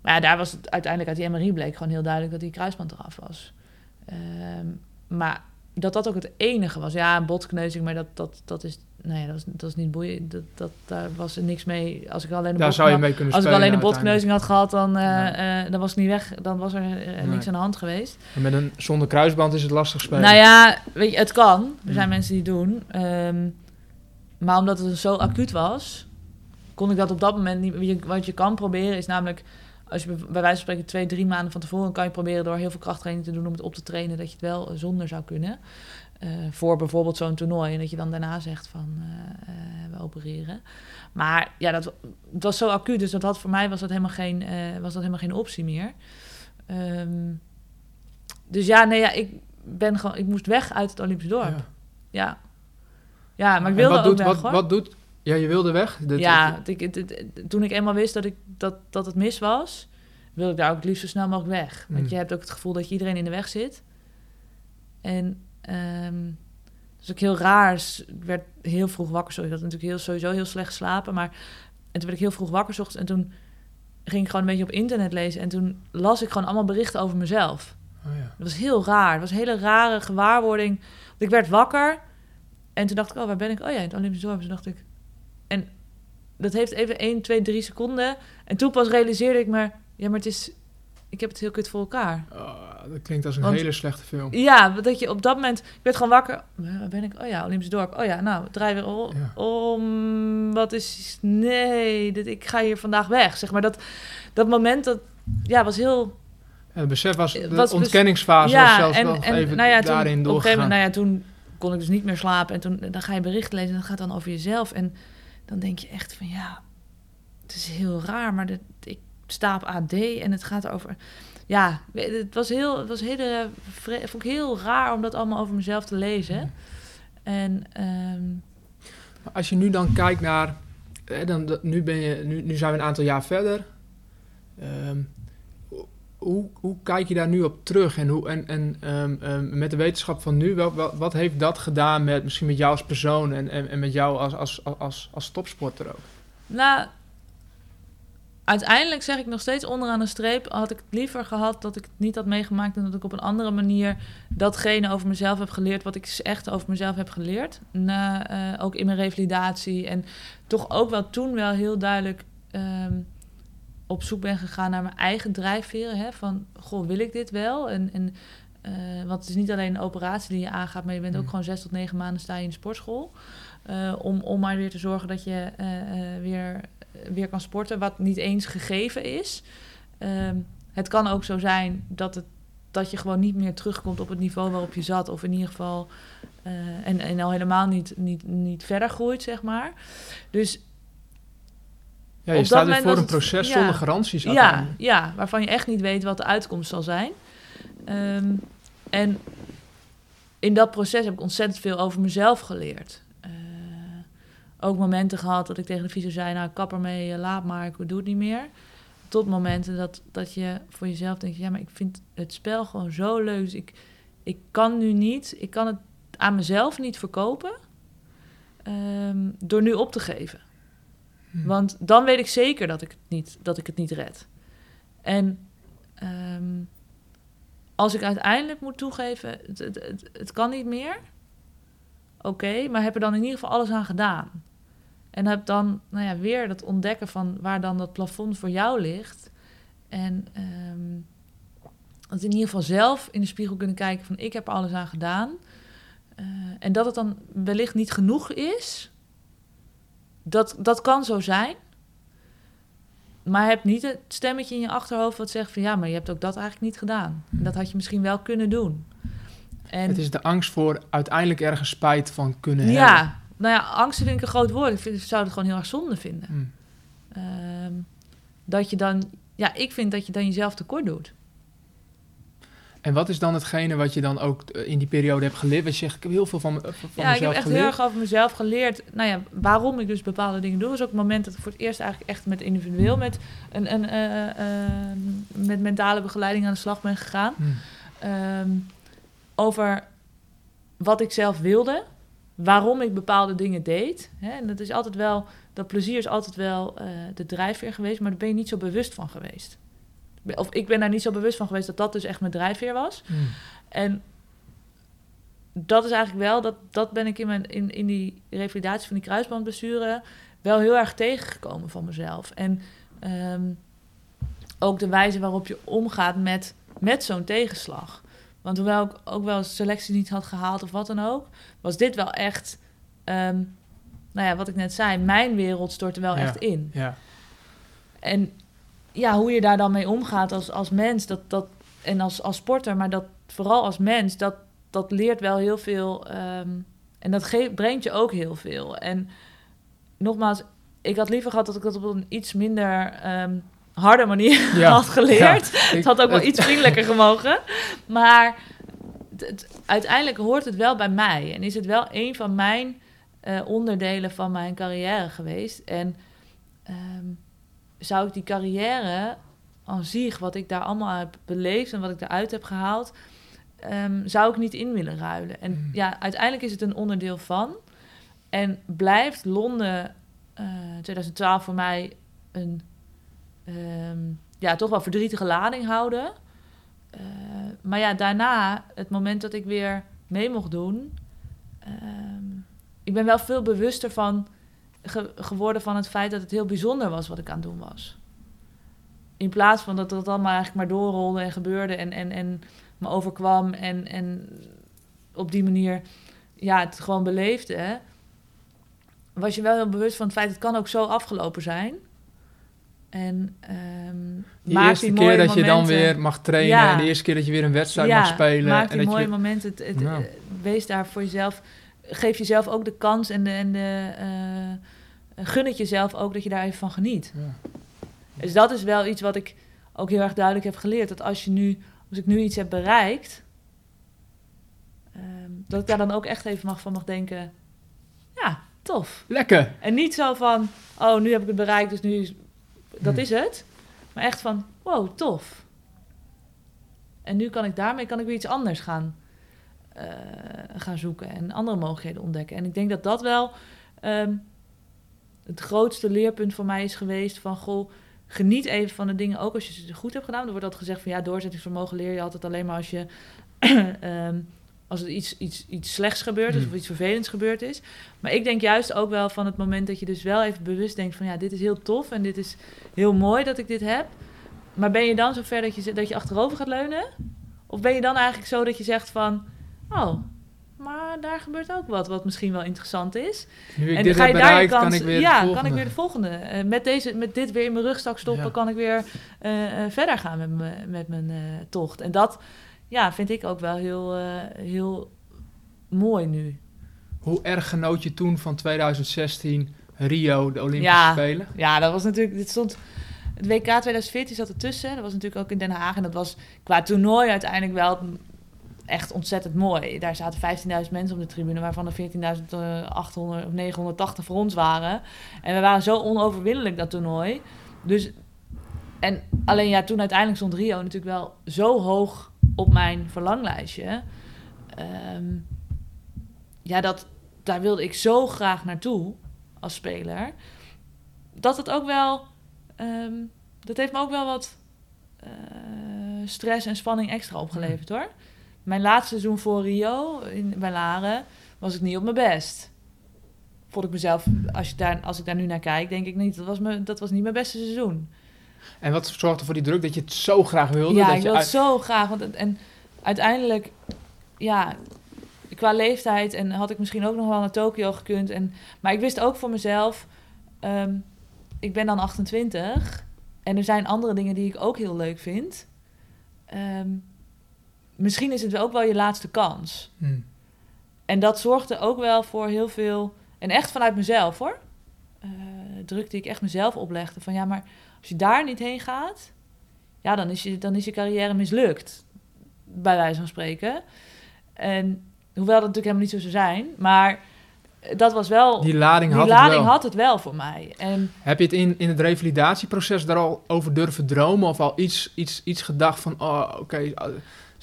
maar ja, daar was het uiteindelijk uit die MRI bleek gewoon heel duidelijk dat die kruisband eraf was. Ehm, maar dat dat ook het enige was. Ja, een botkneuzing, maar dat, dat, dat is... Nee, dat is, dat is niet boeiend. Dat, dat, daar was er niks mee. Als ik alleen zou je mee kunnen als ik alleen een uiteindelijk. botkneuzing had gehad, dan, eh, Ja. eh, dan was het niet weg. Dan was er eh, niks aan de hand geweest. En Met een zonder kruisband is het lastig spelen. Nou ja, weet je, het kan. Er zijn Mm. mensen die het doen. Ehm, maar omdat het zo acuut was, kon ik dat op dat moment niet. je- Wat je kan proberen is namelijk, als je bij wijze van spreken twee, drie maanden van tevoren, kan je proberen door heel veel krachttraining te doen om het op te trainen, dat je het wel eh, zonder zou kunnen. Eh, voor bijvoorbeeld zo'n toernooi. En dat je dan daarna zegt van eh, we opereren. Maar ja, dat het was zo acuut, dus dat had voor mij was dat helemaal geen, was dat helemaal geen optie meer. Ehm, dus ja, nee, ja, ik ben gewoon, ik moest weg uit het Olympisch dorp. Ja. Ja. Ja, maar ik wilde wat ook doet, weg, wat, hoor. wat doet... Ja, je wilde weg? Dit- ja, dit- toen ik eenmaal wist dat, ik, dat, dat het mis was, wilde ik daar ook het liefst zo snel mogelijk weg. Want Mm. je hebt ook het gevoel dat je iedereen in de weg zit. En ehm dat is ook heel raar. Dus Ik werd heel vroeg wakker. Sorry, ik had natuurlijk heel, sowieso heel slecht geslapen. Maar en toen werd ik heel vroeg wakker ochtends. En toen ging ik gewoon een beetje op internet lezen. En toen las ik gewoon allemaal berichten over mezelf. Oh, ja. Dat was heel raar. Het was een hele rare gewaarwording. Want ik werd wakker en toen dacht ik, oh, waar ben ik? Oh ja, in het Olympisch dorp. Toen dacht ik... Dat heeft even 1, 2, 3 seconden. En toen pas realiseerde ik me... Ja, maar het is... Ik heb het heel kut voor elkaar. Oh, dat klinkt als een Want- hele slechte film. Ja, dat je op dat moment... Ik werd gewoon wakker. "Eh, Waar ben ik? Oh ja, Olympisch dorp. Oh ja, nou, draai weer om. Ja. om wat is... Nee, dit, ik ga hier vandaag weg. Zeg maar, dat, dat moment, dat ja, was heel... Het besef was, de was bes- ontkenningsfase was zelfs nog even nou ja, toen, daarin op een gegeven doorgegaan. moment, nou ja, toen kon ik dus niet meer slapen. En toen dan ga je berichten lezen en dat gaat dan over jezelf. En dan denk je echt van ja, het is heel raar, maar dat, ik sta op AD en het gaat over. Ja, het was heel, het was hele, vond ik heel raar om dat allemaal over mezelf te lezen. En ehm, Als je nu dan kijkt naar, hè, dan, nu, ben je, nu, nu zijn we een aantal jaar verder. Ehm, hoe, hoe kijk je daar nu op terug? En, hoe, en, en ehm, ehm, met de wetenschap van nu, wel, wat heeft dat gedaan met, misschien met jou als persoon en, en, en met jou als, als, als, als, topsporter ook? Nou, uiteindelijk zeg ik nog steeds onderaan de streep... had ik het liever gehad dat ik het niet had meegemaakt... en dat ik op een andere manier datgene over mezelf heb geleerd... wat ik echt over mezelf heb geleerd. Na, eh, ook in mijn revalidatie. En toch ook wel toen wel heel duidelijk... ehm, op zoek ben gegaan naar mijn eigen drijfveren. Hè? Van, goh, wil ik dit wel? En, en, eh, want het is niet alleen een operatie die je aangaat... maar je bent ook Mm. gewoon zes tot negen maanden sta je in de sportschool... Eh, om, om maar weer te zorgen dat je eh, weer, weer kan sporten, wat niet eens gegeven is. Ehm, het kan ook zo zijn dat, het, dat je gewoon niet meer terugkomt op het niveau waarop je zat, of in ieder geval en, en al helemaal niet, niet, niet verder groeit, zeg maar. Dus Ja, je Op staat moment voor een het- proces ja. zonder garanties. ja, ja, waarvan je echt niet weet wat de uitkomst zal zijn. Ehm, en in dat proces heb ik ontzettend veel over mezelf geleerd. Eh, ook momenten gehad dat ik tegen de fysio zei... nou, kap ermee, eh, laat maar, ik doe het niet meer. Tot momenten dat, dat je voor jezelf denkt... ja, maar ik vind het spel gewoon zo leuk. Dus ik, ik kan nu niet... ik kan het aan mezelf niet verkopen... ehm, door nu op te geven. Hm. Want dan weet ik zeker dat ik het niet, dat ik het niet red. En ehm, als ik uiteindelijk moet toegeven, het, het, kan niet meer. Oké, maar heb er dan in ieder geval alles aan gedaan. En heb dan nou ja, weer dat ontdekken van waar dan dat plafond voor jou ligt. En ehm, dat in ieder geval zelf in de spiegel kunnen kijken van ik heb alles aan gedaan. Eh, en dat het dan wellicht niet genoeg is. Dat, dat kan zo zijn. Maar heb niet het stemmetje in je achterhoofd wat zegt van ja, maar je hebt ook dat eigenlijk niet gedaan. En dat had je misschien wel kunnen doen. En Het is de angst voor uiteindelijk ergens spijt van kunnen hebben. ja, nou ja, angst vind ik een groot woord. Ik, vind, ik zou het gewoon heel erg zonde vinden. Hm. Ehm, dat je dan, ja, ik vind dat je dan jezelf tekort doet. En wat is dan hetgene wat je dan ook eh, in die periode hebt geleerd? Want je zegt, ik heb heel veel van, van ja, ik heb mezelf echt geleerd. heel erg over mezelf geleerd. Nou ja, waarom ik dus bepaalde dingen doe. is ook het moment dat ik voor het eerst eigenlijk echt met individueel met, een, een, eh, eh, met mentale begeleiding aan de slag ben gegaan. Hm. Ehm, over wat ik zelf wilde, waarom ik bepaalde dingen deed. Hè? En dat is altijd wel, dat plezier is altijd wel de drijfveer geweest, maar daar ben je niet zo bewust van geweest. Of ik ben daar niet zo bewust van geweest dat dat dus echt mijn drijfveer was. Hm. En dat is eigenlijk wel, dat, dat ben ik in, mijn, in, in die revalidatie van die kruisbandblessure wel heel erg tegengekomen van mezelf. En ehm, ook de wijze waarop je omgaat met, met zo'n tegenslag. Want hoewel ik ook wel selectie niet had gehaald of wat dan ook, was dit wel echt, ehm, nou ja, wat ik net zei, mijn wereld stortte wel Ja. echt in. Ja. En ja, hoe je daar dan mee omgaat als, als mens dat, dat, en als, als sporter, maar dat vooral als mens, dat, dat leert wel heel veel. ehm, en dat geeft, brengt je ook heel veel. En nogmaals, ik had liever gehad dat ik dat op een iets minder ehm, harde manier Ja, had geleerd. Ik- Het had ook wel het- iets vriendelijker gemogen. Maar het- het- uiteindelijk hoort het wel bij mij. En is het wel een van mijn eh, onderdelen van mijn carrière geweest. En ehm, zou ik die carrière aan zich, wat ik daar allemaal heb beleefd en wat ik eruit heb gehaald, ehm, zou ik niet in willen ruilen. En Mm. ja, uiteindelijk is het een onderdeel van. En blijft Londen eh, 2012 voor mij een ehm, ja, toch wel verdrietige lading houden. Eh, maar ja, daarna, het moment dat ik weer mee mocht doen, ehm, ik ben wel veel bewuster van ge- geworden van het feit dat het heel bijzonder was wat ik aan het doen was. In plaats van dat het allemaal eigenlijk maar doorrolde en gebeurde en, en, en me overkwam en, en op die manier ja, het gewoon beleefde, hè, was je wel heel bewust van het feit, het kan ook zo afgelopen zijn. En ehm Die maak eerste die keer dat je dan weer mag trainen. Ja. En de eerste keer dat je weer een wedstrijd mag spelen. Maak en die dat mooie je, momenten. Het, het, Ja. eh, wees daar voor jezelf. Geef jezelf ook de kans en, de, en de, eh, gun het jezelf ook dat je daar even van geniet. Ja. Dus dat is wel iets wat ik ook heel erg duidelijk heb geleerd. Dat als je nu, als ik nu iets heb bereikt, ehm, dat ik daar dan ook echt even mag van mag denken. Ja, tof. Lekker. En niet zo van, oh, nu heb ik het bereikt, dus nu is, dat is het. Maar echt van, wow, tof. En nu kan ik daarmee kan ik weer iets anders gaan, eh, gaan zoeken en andere mogelijkheden ontdekken. En ik denk dat dat wel ehm, het grootste leerpunt voor mij is geweest van, goh, geniet even van de dingen, ook als je ze goed hebt gedaan. Er wordt altijd gezegd van ja, doorzettingsvermogen leer je altijd alleen maar als je ehm, als er iets, iets, iets slechts gebeurd is Mm. of iets vervelends gebeurd is. Maar ik denk juist ook wel van het moment dat je dus wel even bewust denkt van ja, dit is heel tof en dit is heel mooi dat ik dit heb. Maar ben je dan zover dat je, dat je achterover gaat leunen? Of ben je dan eigenlijk zo dat je zegt van, oh, maar daar gebeurt ook wat wat misschien wel interessant is. Nu ik en dit ga je daar je kans, kan ik weer ja, de kan ik volgende. weer de volgende. Eh, met, deze, met dit weer in mijn rugzak stoppen, Ja. kan ik weer eh, eh, verder gaan met, me, met mijn tocht. En dat ja, vind ik ook wel heel, heel mooi nu. Hoe erg genoot je toen van 2016 Rio, de Olympische Ja. Spelen? Ja, dat was natuurlijk. Dit stond. Het WK 2014 zat ertussen. Dat was natuurlijk ook in Den Haag. En dat was qua toernooi uiteindelijk wel echt ontzettend mooi. Daar zaten 15.000 mensen op de tribune, waarvan er 14.800 of 980 voor ons waren. En we waren zo onoverwinnelijk dat toernooi. Dus. En alleen ja, toen uiteindelijk stond Rio natuurlijk wel zo hoog op mijn verlanglijstje. Ehm, ja, dat, daar wilde ik zo graag naartoe als speler. Dat het ook wel. ehm, dat heeft me ook wel wat eh, stress en spanning extra opgeleverd hoor. Mijn laatste seizoen voor Rio in, bij Laren was ik niet op mijn best. Vond ik mezelf, als, je daar, als ik daar nu naar kijk, denk ik niet. Dat was, me, dat was niet mijn beste seizoen. En wat zorgde voor die druk dat je het zo graag wilde? Ja, dat ik je wil het zo graag. Want het- en uiteindelijk, ja, qua leeftijd en had ik misschien ook nog wel naar Tokio gekund. En, maar ik wist ook voor mezelf, ehm, ik ben dan 28 en er zijn andere dingen die ik ook heel leuk vind. Ehm, misschien is het ook wel je laatste kans. Hm. En dat zorgde ook wel voor heel veel, en echt vanuit mezelf hoor. Eh, druk die ik echt mezelf oplegde. Van ja, maar als je daar niet heen gaat, ja, dan is je, dan is je carrière mislukt. Bij wijze van spreken. En hoewel dat natuurlijk helemaal niet zo zou zijn, maar dat was wel. Die lading die had lading het wel. had het wel voor mij. En Heb je het in, in het revalidatieproces daar al over durven dromen? Of al iets, iets, iets gedacht van, oh, oké, eh,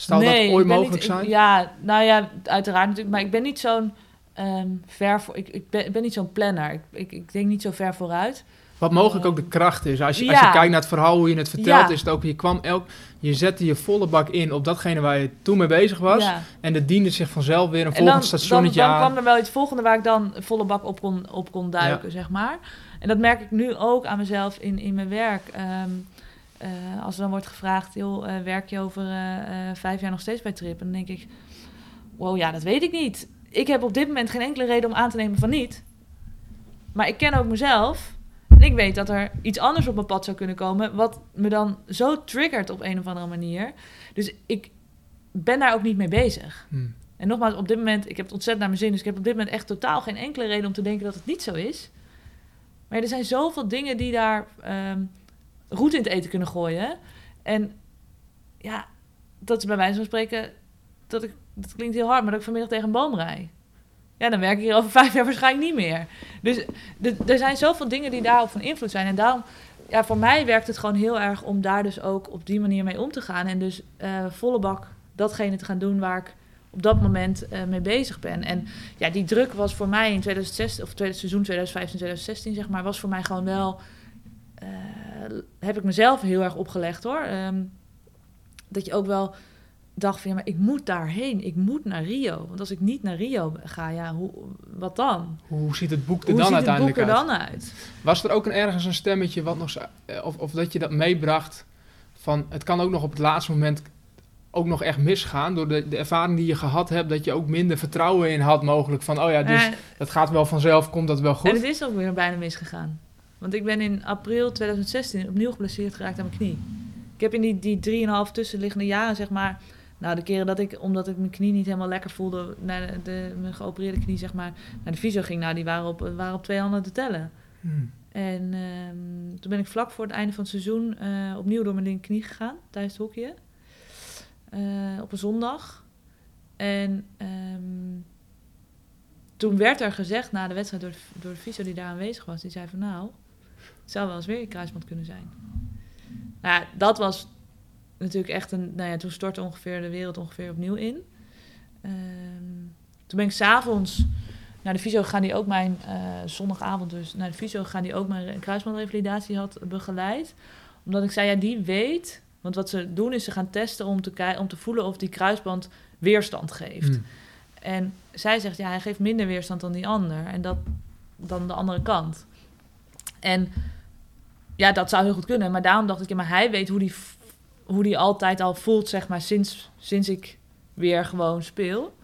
zou nee, dat ooit mogelijk niet- ik- zijn? ja, nou ja, uiteraard natuurlijk. Maar ik ben niet zo'n ehm, ver voor. Ik, ik, ben, ik ben niet zo'n planner. Ik, ik, ik denk niet zo ver vooruit. Wat mogelijk ook de kracht is. Als je, als je kijkt naar het verhaal, hoe je het vertelt, Ja. is het ook, je kwam elk, je zette je volle bak in op datgene waar je toen mee bezig was. Ja. En dat diende zich vanzelf weer een En volgend dan, dan, stationnetje dan aan. kwam er wel iets volgende waar ik dan volle bak op kon, op kon duiken, zeg maar. En dat merk ik nu ook aan mezelf in, in mijn werk. Ehm, eh, als er dan wordt gevraagd, joh, eh, werk je over eh, vijf jaar nog steeds bij Trip? En dan denk ik, wow, ja, dat weet ik niet. Ik heb op dit moment geen enkele reden om aan te nemen van niet. Maar ik ken ook mezelf. En ik weet dat er iets anders op mijn pad zou kunnen komen... wat me dan zo triggert op een of andere manier. Dus ik ben daar ook niet mee bezig. Hm. En nogmaals, op dit moment, ik heb het ontzettend naar mijn zin, dus ik heb op dit moment echt totaal geen enkele reden om te denken dat het niet zo is. Maar er zijn zoveel dingen die daar ehm roet in het eten kunnen gooien. En ja, dat is bij wijze van spreken, dat, ik, dat klinkt heel hard, maar dat ik vanmiddag tegen een boom rijd. Ja, dan werk ik hier over vijf jaar waarschijnlijk niet meer. Dus er zijn zoveel dingen die daarop van invloed zijn. En daarom, ja, voor mij werkt het gewoon heel erg om daar dus ook op die manier mee om te gaan. En dus eh, volle bak datgene te gaan doen waar ik op dat moment eh, mee bezig ben. En ja, die druk was voor mij in 2016, of tweede seizoen 2015, 2016, zeg maar, was voor mij gewoon wel. Eh, heb ik mezelf heel erg opgelegd hoor. Ehm, dat je ook wel dacht van ja, maar ik moet daarheen. Ik moet naar Rio. Want als ik niet naar Rio ga, ja, hoe, wat dan? Hoe ziet het boek er Hoe dan ziet het uiteindelijk boek er uit? dan uit? Was er ook een, ergens een stemmetje wat nog, eh, of, of dat je dat meebracht van het kan ook nog op het laatste moment ook nog echt misgaan door de, de ervaring die je gehad hebt, dat je ook minder vertrouwen in had mogelijk van oh ja, dus Eh, dat gaat wel vanzelf, komt dat wel En goed. het is ook weer bijna misgegaan. Want ik ben in april 2016 opnieuw geblesseerd geraakt aan mijn knie. Ik heb in die, die drieënhalf tussenliggende jaren, zeg maar... Nou, de keren dat ik, omdat ik mijn knie niet helemaal lekker voelde... naar de, de, mijn geopereerde knie, zeg maar, naar de fysio ging... Nou, die waren op, waren op twee handen te tellen. Hm. En ehm, toen ben ik vlak voor het einde van het seizoen... eh, opnieuw door mijn linkerknie gegaan, tijdens het hockeyen. Eh, op een zondag. En ehm, toen werd er gezegd na de wedstrijd door de, door de fysio die daar aanwezig was, die zei van nou, het zou wel eens weer je kruisband kunnen zijn. Nou, ja, dat was natuurlijk echt een, nou ja, toen stortte ongeveer de wereld ongeveer opnieuw in. Ehm, toen ben ik s'avonds naar de fysio gaan die ook mijn eh, zondagavond dus naar de fysio gaan die ook mijn kruisbandrevalidatie had begeleid. Omdat ik zei, ja, die weet. Want wat ze doen is ze gaan testen om te, kijken, om te voelen of die kruisband weerstand geeft. Hmm. En zij zegt, ja, hij geeft minder weerstand dan die ander. En dat dan de andere kant. En ja, dat zou heel goed kunnen. Maar daarom dacht ik, maar hij weet hoe die, hoe die altijd al voelt, zeg maar, sinds, sinds ik weer gewoon speel.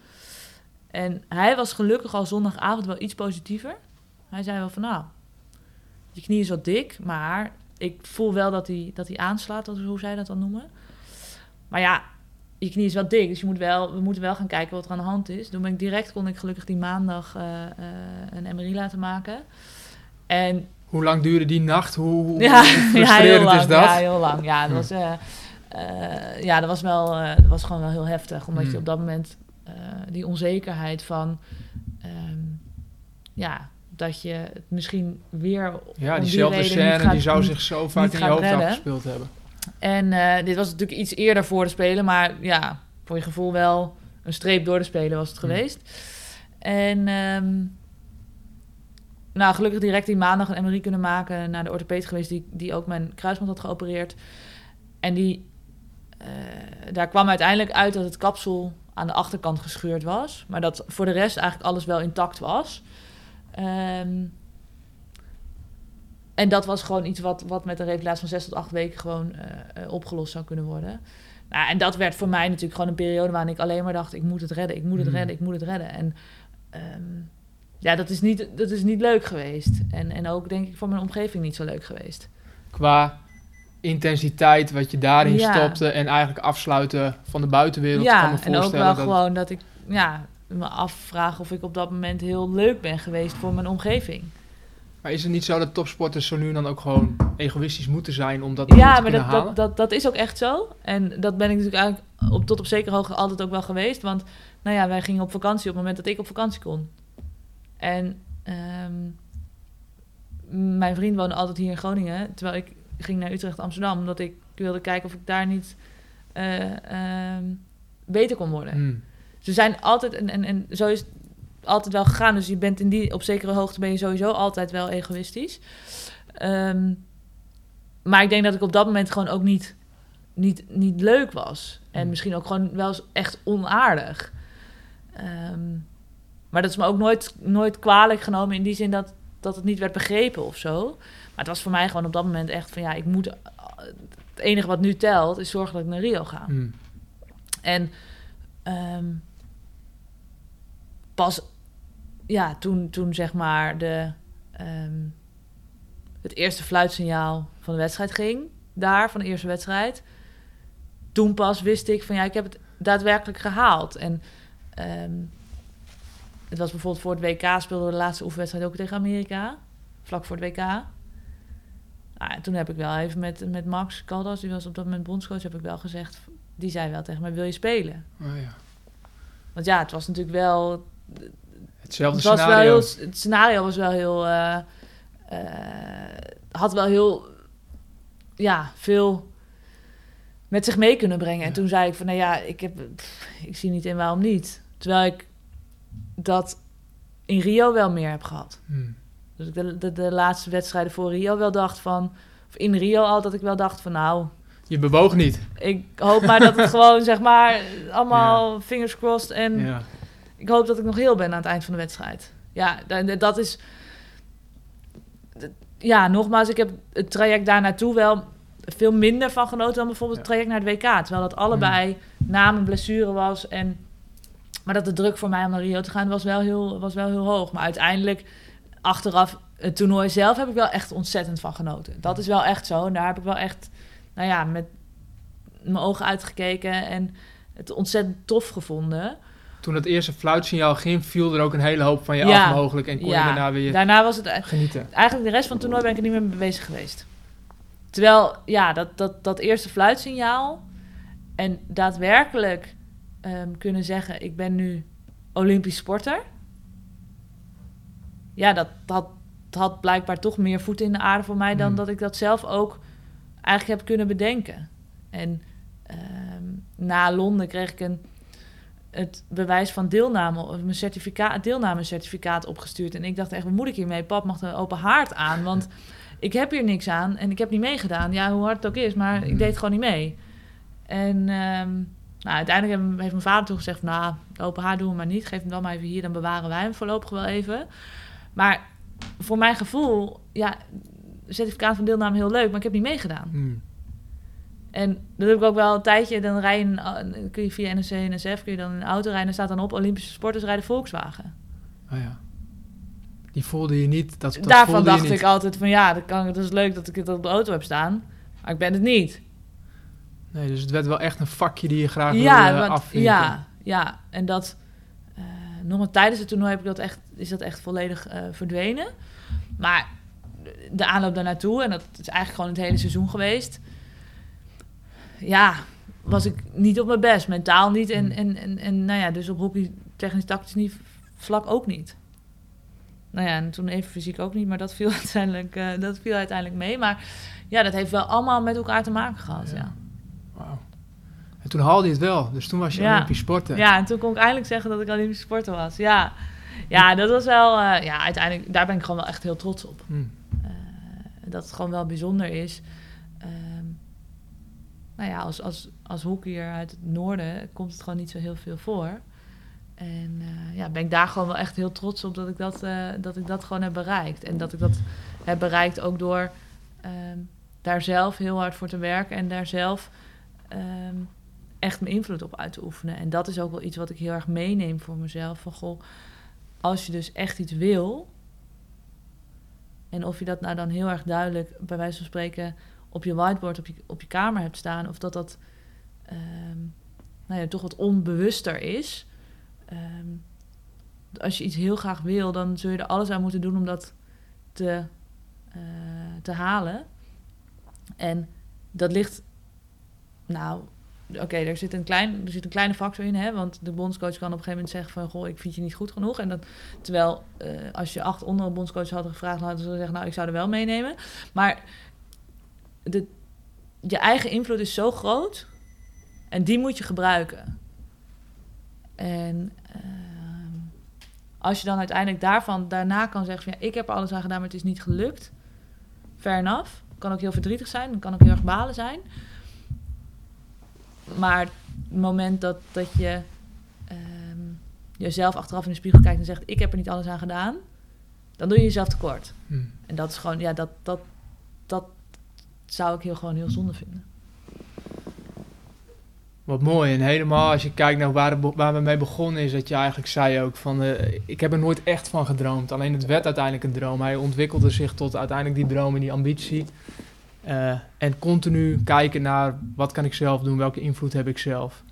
En hij was gelukkig al zondagavond wel iets positiever. Hij zei wel van, nou, je knie is wat dik, maar ik voel wel dat hij, dat hij aanslaat, dat hoe zij dat dan noemen. Maar ja, je knie is wel dik, dus je moet wel, we moeten wel gaan kijken wat er aan de hand is. Toen ben ik direct, kon ik gelukkig die maandag eh, eh, een MRI laten maken. En Hoe lang duurde die nacht? Hoe, hoe ja, frustrerend heel lang. is dat? Ja, heel lang. Ja, dat was, eh, eh, ja, dat was wel, eh, dat was gewoon wel heel heftig. Omdat je op dat moment die onzekerheid van, ehm, ja, dat je het misschien weer Ja, diezelfde reden scène gaat- die zou zich zo vaak in je hoofd redden. afgespeeld hebben. En dit was natuurlijk iets eerder voor de Spelen, maar ja, voor je gevoel wel een streep door de Spelen was het Hm. geweest. En ehm, nou, gelukkig direct die maandag een MRI kunnen maken naar de orthopeed geweest, die, die ook mijn kruisband had geopereerd. En die, eh, daar kwam uiteindelijk uit dat het kapsel aan de achterkant gescheurd was, maar dat voor de rest eigenlijk alles wel intact was. Ehm, en dat was gewoon iets wat, wat met een revalidatie van zes tot acht weken gewoon eh, eh, opgelost zou kunnen worden. Nou, en dat werd voor mij natuurlijk gewoon een periode waarin ik alleen maar dacht: ik moet het redden, ik moet het Hmm. redden, ik moet het redden. En ehm, ja, dat is, niet, dat is niet leuk geweest. En, en ook denk ik voor mijn omgeving niet zo leuk geweest. Qua intensiteit, wat je daarin Ja. stopte en eigenlijk afsluiten van de buitenwereld. ja, kan me en ook wel dat- gewoon dat ik ja, me afvraag of ik op dat moment heel leuk ben geweest voor mijn omgeving. Maar is het niet zo dat topsporters zo nu dan ook gewoon egoïstisch moeten zijn om dat Ja, te maar dat, halen? dat, dat, dat is ook echt zo. En dat ben ik natuurlijk eigenlijk op, tot op zekere hoogte altijd ook wel geweest. Want nou ja, wij gingen op vakantie op het moment dat ik op vakantie kon. En ehm, mijn vriend woonde altijd hier in Groningen. Terwijl ik ging naar Utrecht, Amsterdam. Omdat ik wilde kijken of ik daar niet eh, ehm, beter kon worden. Hmm. Ze zijn altijd, en, en, en zo is het altijd wel gegaan. Dus je bent in die, op zekere hoogte ben je sowieso altijd wel egoïstisch. Ehm, maar ik denk dat ik op dat moment gewoon ook niet, niet, niet leuk was. En Hmm. misschien ook gewoon wel eens echt onaardig. Ehm, maar dat is me ook nooit, nooit kwalijk genomen in die zin dat, dat het niet werd begrepen of zo. Maar het was voor mij gewoon op dat moment echt van ja, ik moet. Het enige wat nu telt is zorgen dat ik naar Rio ga. Hmm. En ehm, pas, ja, toen, toen zeg maar de, ehm, het eerste fluitsignaal van de wedstrijd ging, daar, van de eerste wedstrijd. Toen pas wist ik van ja, ik heb het daadwerkelijk gehaald. En ehm, het was bijvoorbeeld voor het WK speelden we de laatste oefenwedstrijd ook tegen Amerika, vlak voor het WK. Nou, en toen heb ik wel even met, met Max Caldas, die was op dat moment bondscoach, heb ik wel gezegd, die zei wel tegen mij, wil je spelen? Oh, ja. Want ja, het was natuurlijk wel... Hetzelfde Het, was wel scenario. heel, het scenario was wel heel... eh, eh, had wel heel... Ja, veel met zich mee kunnen brengen. En toen zei ik van, nou ja, ik, heb, pff, ik zie niet in waarom niet. Terwijl ik dat in Rio wel meer heb gehad. Hmm. Dus ik de, de, de laatste wedstrijden voor Rio wel dacht van... Of in Rio al dat ik wel dacht van, nou... Je bewoog niet. Ik hoop maar dat het gewoon, zeg maar, allemaal fingers crossed en... Ja. Ik hoop dat ik nog heel ben aan het eind van de wedstrijd. Ja, da- dat is. Ja, nogmaals, ik heb het traject daar naartoe wel veel minder van genoten dan bijvoorbeeld het traject naar het WK. Terwijl dat allebei na mijn blessure was. En, maar dat de druk voor mij om naar Rio te gaan was wel heel, was wel heel hoog. Maar uiteindelijk, achteraf, het toernooi zelf heb ik wel echt ontzettend van genoten. Dat is wel echt zo. En daar heb ik wel echt, nou ja, met mijn ogen uitgekeken en het ontzettend tof gevonden. Toen dat eerste fluitsignaal ging, viel er ook een hele hoop van je Ja. af mogelijk. En kon je Ja. daarna weer Daarna was het genieten. eigenlijk de rest van het toernooi ben ik er niet meer mee bezig geweest. Terwijl, ja, dat, dat, dat eerste fluitsignaal en daadwerkelijk ehm, kunnen zeggen: ik ben nu Olympisch sporter. Ja, dat, dat had blijkbaar toch meer voeten in de aarde voor mij dan Hmm. dat ik dat zelf ook eigenlijk heb kunnen bedenken. En ehm, na Londen kreeg ik een, het bewijs van deelname, of mijn certificaat, deelnamecertificaat opgestuurd. En ik dacht echt, wat moet ik hiermee? Pap mag een open haard aan, want ik heb hier niks aan en ik heb niet meegedaan. Ja, hoe hard het ook is, maar ik deed gewoon niet mee. En ehm, nou, uiteindelijk heeft mijn vader toen gezegd, nou, open haard doen we maar niet. Geef hem dan maar even hier, dan bewaren wij hem voorlopig wel even. Maar voor mijn gevoel, ja, certificaat van deelname heel leuk, maar ik heb niet meegedaan. Hmm. En dat heb ik ook wel een tijdje. Dan rij je, een- kun je via NSC en NSF kun je dan een auto rijden. En staat dan op Olympische sporters rijden Volkswagen. Oh ja. Die voelde je niet. Dat, dat Daarvan dacht niet. ik altijd van ja, dat, kan, dat is leuk dat ik het op de auto heb staan. Maar ik ben het niet. Nee, dus het werd wel echt een vakje die je graag Ja, wilde want, afvinken. ja, ja. En dat eh, nog maar tijdens het toernooi heb ik dat echt, is dat echt volledig eh, verdwenen. Maar de aanloop daar naartoe, en dat is eigenlijk gewoon het hele seizoen geweest. Ja, was ik niet op mijn best. Mentaal niet. En, Hmm. en, en, en nou ja, dus op hockey technisch tactisch niet, vlak ook niet. Nou ja, en toen even fysiek ook niet, maar dat viel uiteindelijk, eh, dat viel uiteindelijk mee. Maar ja, dat heeft wel allemaal met elkaar te maken gehad, Ja. ja. En toen haalde je het wel. Dus toen was je Ja. Olympisch sporten. Ja, en toen kon ik eindelijk zeggen dat ik Olympische sporter was. Ja, ja dat was wel... eh, ja, uiteindelijk... Daar ben ik gewoon wel echt heel trots op. Hmm. Eh, dat het gewoon wel bijzonder is. Ehm, nou ja, als, als, als hockeyer uit het noorden komt het gewoon niet zo heel veel voor. En eh, ja, ben ik daar gewoon wel echt heel trots op dat ik dat, dat ik dat gewoon heb bereikt. En dat ik dat heb bereikt ook door ehm, daar zelf heel hard voor te werken en daar zelf ehm, echt mijn invloed op uit te oefenen. En dat is ook wel iets wat ik heel erg meeneem voor mezelf. Van goh, als je dus echt iets wil, en of je dat nou dan heel erg duidelijk, bij wijze van spreken, op je whiteboard op je, op je kamer hebt staan, of dat dat ehm, nou ja, toch wat onbewuster is. Ehm, als je iets heel graag wil, dan zul je er alles aan moeten doen om dat te, eh, te halen. En dat ligt, nou, oké, er zit een er zit een kleine factor in, hè, want de bondscoach kan op een gegeven moment zeggen van, goh, ik vind je niet goed genoeg. En dat, terwijl eh, als je acht andere bondscoaches hadden gevraagd, dan hadden ze gezegd, nou, ik zou er wel meenemen. Maar de, je eigen invloed is zo groot en die moet je gebruiken. En ehm, als je dan uiteindelijk daarvan daarna kan zeggen, van, ja, ik heb er alles aan gedaan, maar het is niet gelukt. Enough. Kan ook heel verdrietig zijn, kan ook heel erg balen zijn. Maar het moment dat, dat je ehm, jezelf achteraf in de spiegel kijkt en zegt: Ik heb er niet alles aan gedaan, dan doe je jezelf tekort. Hmm. En dat is gewoon, ja, dat, dat, dat zou ik heel gewoon heel zonde vinden. Wat mooi. En helemaal als je kijkt naar waar, waar we mee begonnen is dat je eigenlijk zei ook van... eh, ik heb er nooit echt van gedroomd. Alleen het werd uiteindelijk een droom. Hij ontwikkelde zich tot uiteindelijk die droom en die ambitie. Eh, en continu kijken naar wat kan ik zelf doen, welke invloed heb ik zelf.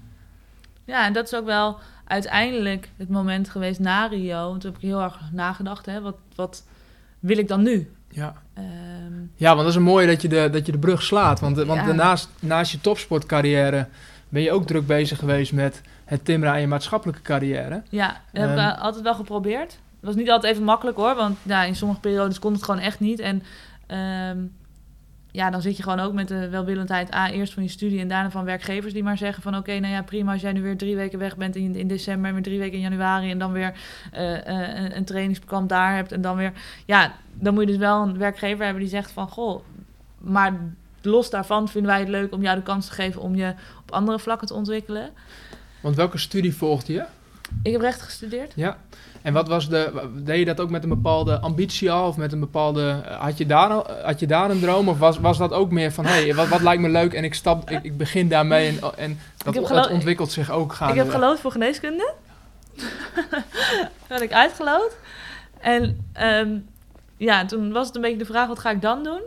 Ja, en dat is ook wel uiteindelijk het moment geweest na Rio. Toen heb ik heel erg nagedacht: hè, wat, wat wil ik dan nu? Ja. Ehm, Ja, want dat is een mooie dat je de, dat je de brug slaat. Want, eh, want daarnaast, naast je topsportcarrière ben je ook druk bezig geweest met het timmeren aan je maatschappelijke carrière. Ja, dat heb ik Ehm. eh, altijd wel geprobeerd. Het was niet altijd even makkelijk hoor, want ja, in sommige periodes kon het gewoon echt niet. En ehm, ja, dan zit je gewoon ook met de welwillendheid A, eerst van je studie en daarna van werkgevers die maar zeggen van oké, nou ja, prima als jij nu weer drie weken weg bent in, in december en weer drie weken in januari en dan weer eh, eh, een, een daar hebt en dan weer, ja, dan moet je dus wel een werkgever hebben die zegt van goh, maar los daarvan vinden wij het leuk om jou de kans te geven om je op andere vlakken te ontwikkelen. Want welke studie volgde je? Ik heb recht gestudeerd. Ja. En wat was de, deed je dat ook met een bepaalde ambitie al? Of met een bepaalde, eh, had je daar, al- had je daar een droom? Of was, was dat ook meer van, hé, hey, wat, wat lijkt me leuk en ik, stap, ik, ik begin daarmee en, en dat, ontwikkelt zich ook gaan. Ik heb gelood voor geneeskunde. Had ik uitgelood. En ehm, ja, toen was het een beetje de vraag, wat ga ik dan doen?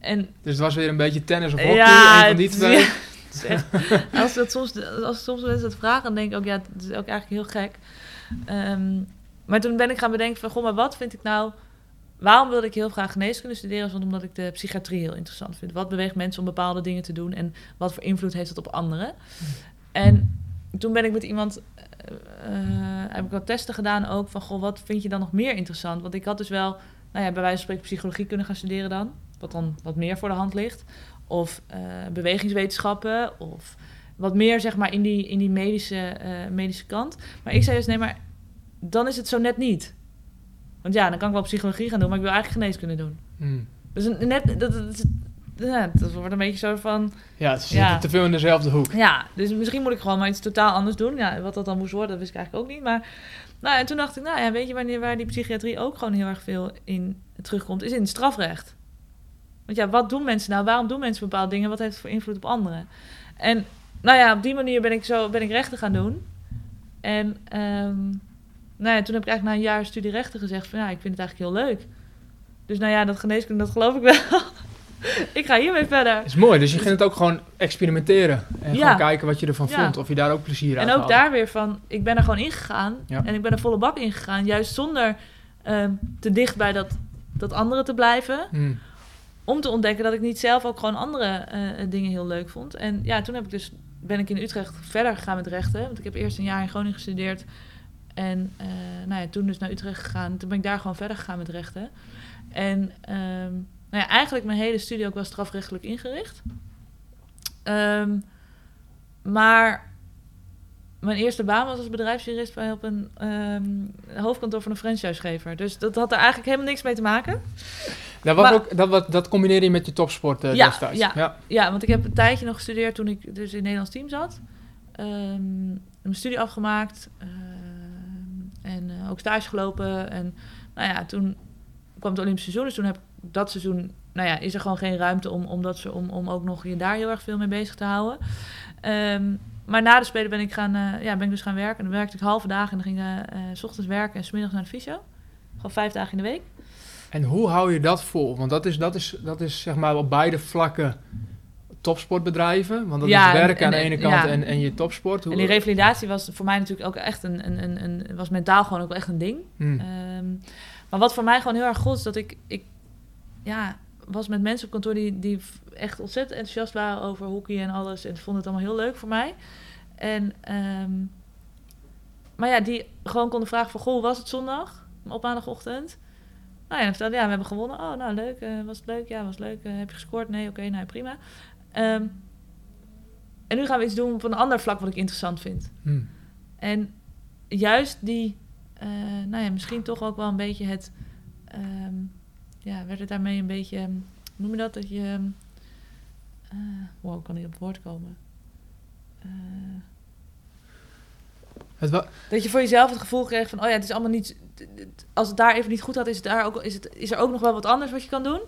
En Dus het was weer een beetje tennis of hockey, ja, een van die twee. ja, als, dat soms, als soms mensen dat vragen, dan denk ik ook, ja, het is ook eigenlijk heel gek. Ehm, maar toen ben ik gaan bedenken van, goh, maar wat vind ik nou... Waarom wilde ik heel graag geneeskunde studeren? Want omdat ik de psychiatrie heel interessant vind. Wat beweegt mensen om bepaalde dingen te doen en wat voor invloed heeft het op anderen? En toen ben ik met iemand, eh, eh, heb ik wat testen gedaan ook van, goh, wat vind je dan nog meer interessant? Want ik had dus wel, nou ja, bij wijze van spreken psychologie kunnen gaan studeren dan, wat dan wat meer voor de hand ligt. Of eh, bewegingswetenschappen, of wat meer zeg maar in die, in die medische, eh, medische kant. Maar ik zei dus, nee, maar dan is het zo net niet. Want ja, dan kan ik wel psychologie gaan doen, maar ik wil eigenlijk geneeskunde doen. Hmm. Dus een- net, dat, dat, dat, wordt een beetje zo van... Ja, het zit Ja. te veel in dezelfde hoek. Ja, dus misschien moet ik gewoon maar iets totaal anders doen. Ja, wat dat dan moest worden, dat wist ik eigenlijk ook niet. Maar nou, en toen dacht ik, nou ja, weet je wanneer waar die psychiatrie ook gewoon heel erg veel in terugkomt, is in het strafrecht. Want ja, wat doen mensen nou? Waarom doen mensen bepaalde dingen? Wat heeft het voor invloed op anderen? En nou ja, op die manier ben ik zo ben ik rechten gaan doen. En ehm, nou ja, toen heb ik eigenlijk na een jaar studie rechten gezegd van ja, ik vind het eigenlijk heel leuk. Dus nou ja, dat geneeskunde, dat geloof ik wel. ik ga hiermee verder. Dat is mooi, dus je ging het ook gewoon experimenteren. En Ja. gewoon kijken wat je ervan Ja. vond. Of je daar ook plezier uit En ook daar weer van, ik ben er gewoon ingegaan. Ja. En ik ben er volle bak ingegaan. Juist zonder ehm, te dicht bij dat, dat andere te blijven. Hmm. Om te ontdekken dat ik niet zelf ook gewoon andere eh, dingen heel leuk vond. En ja, toen heb ik dus, ben ik in Utrecht verder gegaan met rechten. Want ik heb eerst een jaar in Groningen gestudeerd. En eh, nou ja, toen dus naar Utrecht gegaan. Toen ben ik daar gewoon verder gegaan met rechten. En ehm, nou ja, eigenlijk mijn hele studie ook wel strafrechtelijk ingericht. Ehm, maar mijn eerste baan was als bedrijfsjurist bij op een ehm, hoofdkantoor van een franchisegever. Dus dat had er eigenlijk helemaal niks mee te maken. Dat, was Maar- ook, dat, wat- dat combineerde je met je topsport eh, Ja, destijds. ja. ja. Ja, want ik heb een tijdje nog gestudeerd toen ik dus in het Nederlands team zat. Ehm, mijn studie afgemaakt. ehm, en eh, ook stage gelopen. En nou ja, toen kwam het Olympische seizoen. Dus toen heb ik dat seizoen... Nou ja, is er gewoon geen ruimte om, om, dat, om, om ook nog je daar heel erg veel mee bezig te houden. Ehm, maar na de Spelen ben ik, gaan, eh, ja, ben ik dus gaan werken. En dan werkte ik halve dagen en dan ging ik s ochtends werken en smiddags naar de fysio. Gewoon vijf dagen in de week. En hoe hou je dat vol? Want dat is, dat is, dat is zeg maar op beide vlakken topsportbedrijven. Want dat Ja, is en- werken aan de en- ene kant ja. en, en je topsport. Hoe, En die revalidatie was voor mij natuurlijk ook echt een, een, een, een... was mentaal gewoon ook echt een ding. Hmm. Ehm, maar wat voor mij gewoon heel erg goed is dat ik, ik ja, was met mensen op kantoor die, die echt ontzettend enthousiast waren over hockey en alles. En vonden het allemaal heel leuk voor mij. En, ehm, maar ja, die gewoon konden vragen van, goh, was het zondag? Op maandagochtend. Ja, dan vertelde ja, we hebben gewonnen. Oh, nou leuk. eh, was het leuk? Ja, was het leuk. Eh, heb je gescoord? Nee, oké, nou prima. Ehm, en nu gaan we iets doen op een ander vlak wat ik interessant vind. Hmm. En juist die, eh, nou ja, misschien toch ook wel een beetje het, ehm, ja, werd het daarmee een beetje, ehm, hoe noem je dat, dat je, wow, ik kan niet op het woord komen. Het dat je voor jezelf het gevoel kreeg van, oh ja, het is allemaal niet, als het daar even niet goed had, is, het daar ook, is, het, is er ook nog wel wat anders wat je kan doen.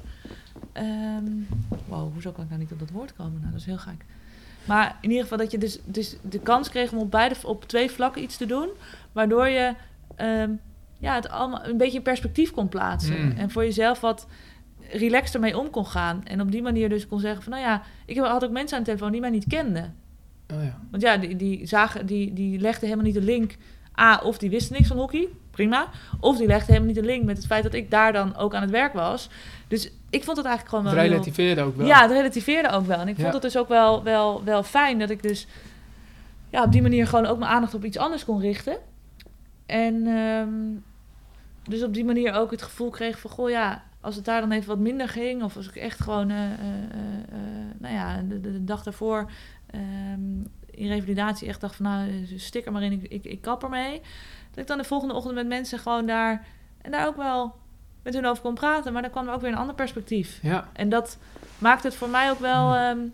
Ehm wow, hoezo kan ik nou niet op dat woord komen? Nou, dat is heel gek. Maar in ieder geval dat je dus, dus de kans kreeg om op, beide, op twee vlakken iets te doen, waardoor je ehm, ja, het allemaal een beetje in perspectief kon plaatsen. Mm. En voor jezelf wat relaxed ermee om kon gaan. En op die manier dus kon zeggen van, nou ja, ik had ook mensen aan de telefoon die mij niet kenden. oh ja. Want ja, die, die, zagen, die, die legden helemaal niet de link. A, of die wisten niks van hockey, prima. Of die legden helemaal niet de link met het feit dat ik daar dan ook aan het werk was. Dus ik vond het eigenlijk gewoon Het wel heel- relativeerde ook wel. Ja, het relativeerde ook wel. En ik Ja. vond het dus ook wel, wel, wel fijn dat ik dus ja, op die manier gewoon ook mijn aandacht op iets anders kon richten. En ehm, dus op die manier ook het gevoel kreeg van, goh ja, als het daar dan even wat minder ging, of als ik echt gewoon, eh, eh, eh, nou ja, de, de, de dag daarvoor ehm, in revalidatie echt dacht van, nou, stik er maar in, ik, ik, ik kap ermee. Dat ik dan de volgende ochtend met mensen gewoon daar, en daar ook wel met hun over kon praten, maar dan kwam er ook weer een ander perspectief. Ja. En dat maakt het voor mij ook wel, Hmm. ehm,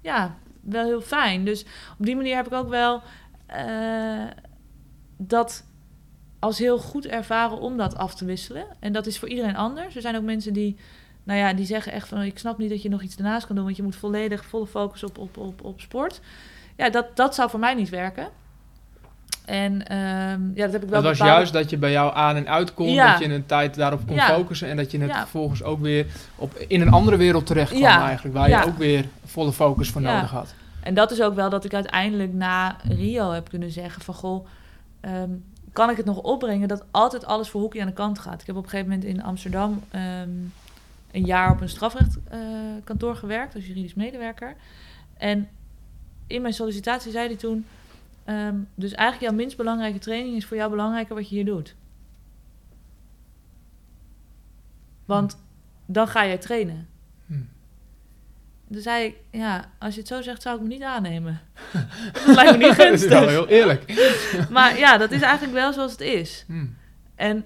ja, wel heel fijn. Dus op die manier heb ik ook wel eh, dat als heel goed ervaren om dat af te wisselen. En dat is voor iedereen anders. Er zijn ook mensen die, nou ja, die zeggen echt van... ik snap niet dat je nog iets daarnaast kan doen... want je moet volledig volle focus op, op, op, op sport. Ja, dat, dat zou voor mij niet werken. En ehm, ja, dat heb ik wel Dat was bepaalde- juist dat je bij jou aan en uit kon, Ja. dat je een tijd daarop kon Ja. focussen en dat je het Ja. vervolgens ook weer op, in een andere wereld terecht kwam eigenlijk, waar je ook weer volle focus voor nodig had. En dat is ook wel dat ik uiteindelijk na Rio heb kunnen zeggen van... goh, ehm, kan ik het nog opbrengen dat altijd alles voor hockey aan de kant gaat? Ik heb op een gegeven moment in Amsterdam ehm, een jaar op een strafrechtkantoor kantoor gewerkt... als juridisch medewerker. En in mijn sollicitatie zei hij toen... ehm, dus eigenlijk jouw minst belangrijke training is voor jou belangrijker wat je hier doet. Want dan ga jij trainen. Hmm. toen zei ik, ja, als je het zo zegt, zou ik me niet aannemen. dat lijkt me niet dat is wel gunstig. heel eerlijk. maar ja, dat is eigenlijk wel zoals het is. Hmm. En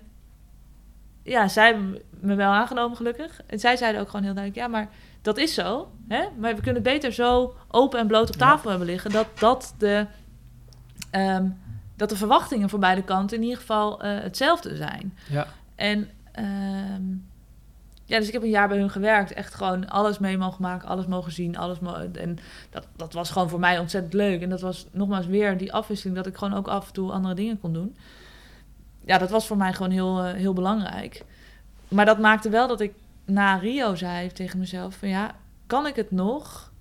ja, zij hebben me wel aangenomen, gelukkig. En zij zeiden ook gewoon heel duidelijk: ja, maar dat is zo. Hè? Maar we kunnen beter zo open en bloot op Ja. tafel hebben liggen. Dat, dat, de, ehm, dat de verwachtingen voor beide kanten in ieder geval eh, hetzelfde zijn. Ja. En ehm, ja, dus ik heb een jaar bij hun gewerkt. Echt gewoon alles mee mogen maken, alles mogen zien. Alles en dat, dat was gewoon voor mij ontzettend leuk. En dat was nogmaals weer die afwisseling dat ik gewoon ook af en toe andere dingen kon doen. Ja, dat was voor mij gewoon heel, eh, heel belangrijk. Maar dat maakte wel dat ik na Rio zei tegen mezelf: van ja, kan ik het nog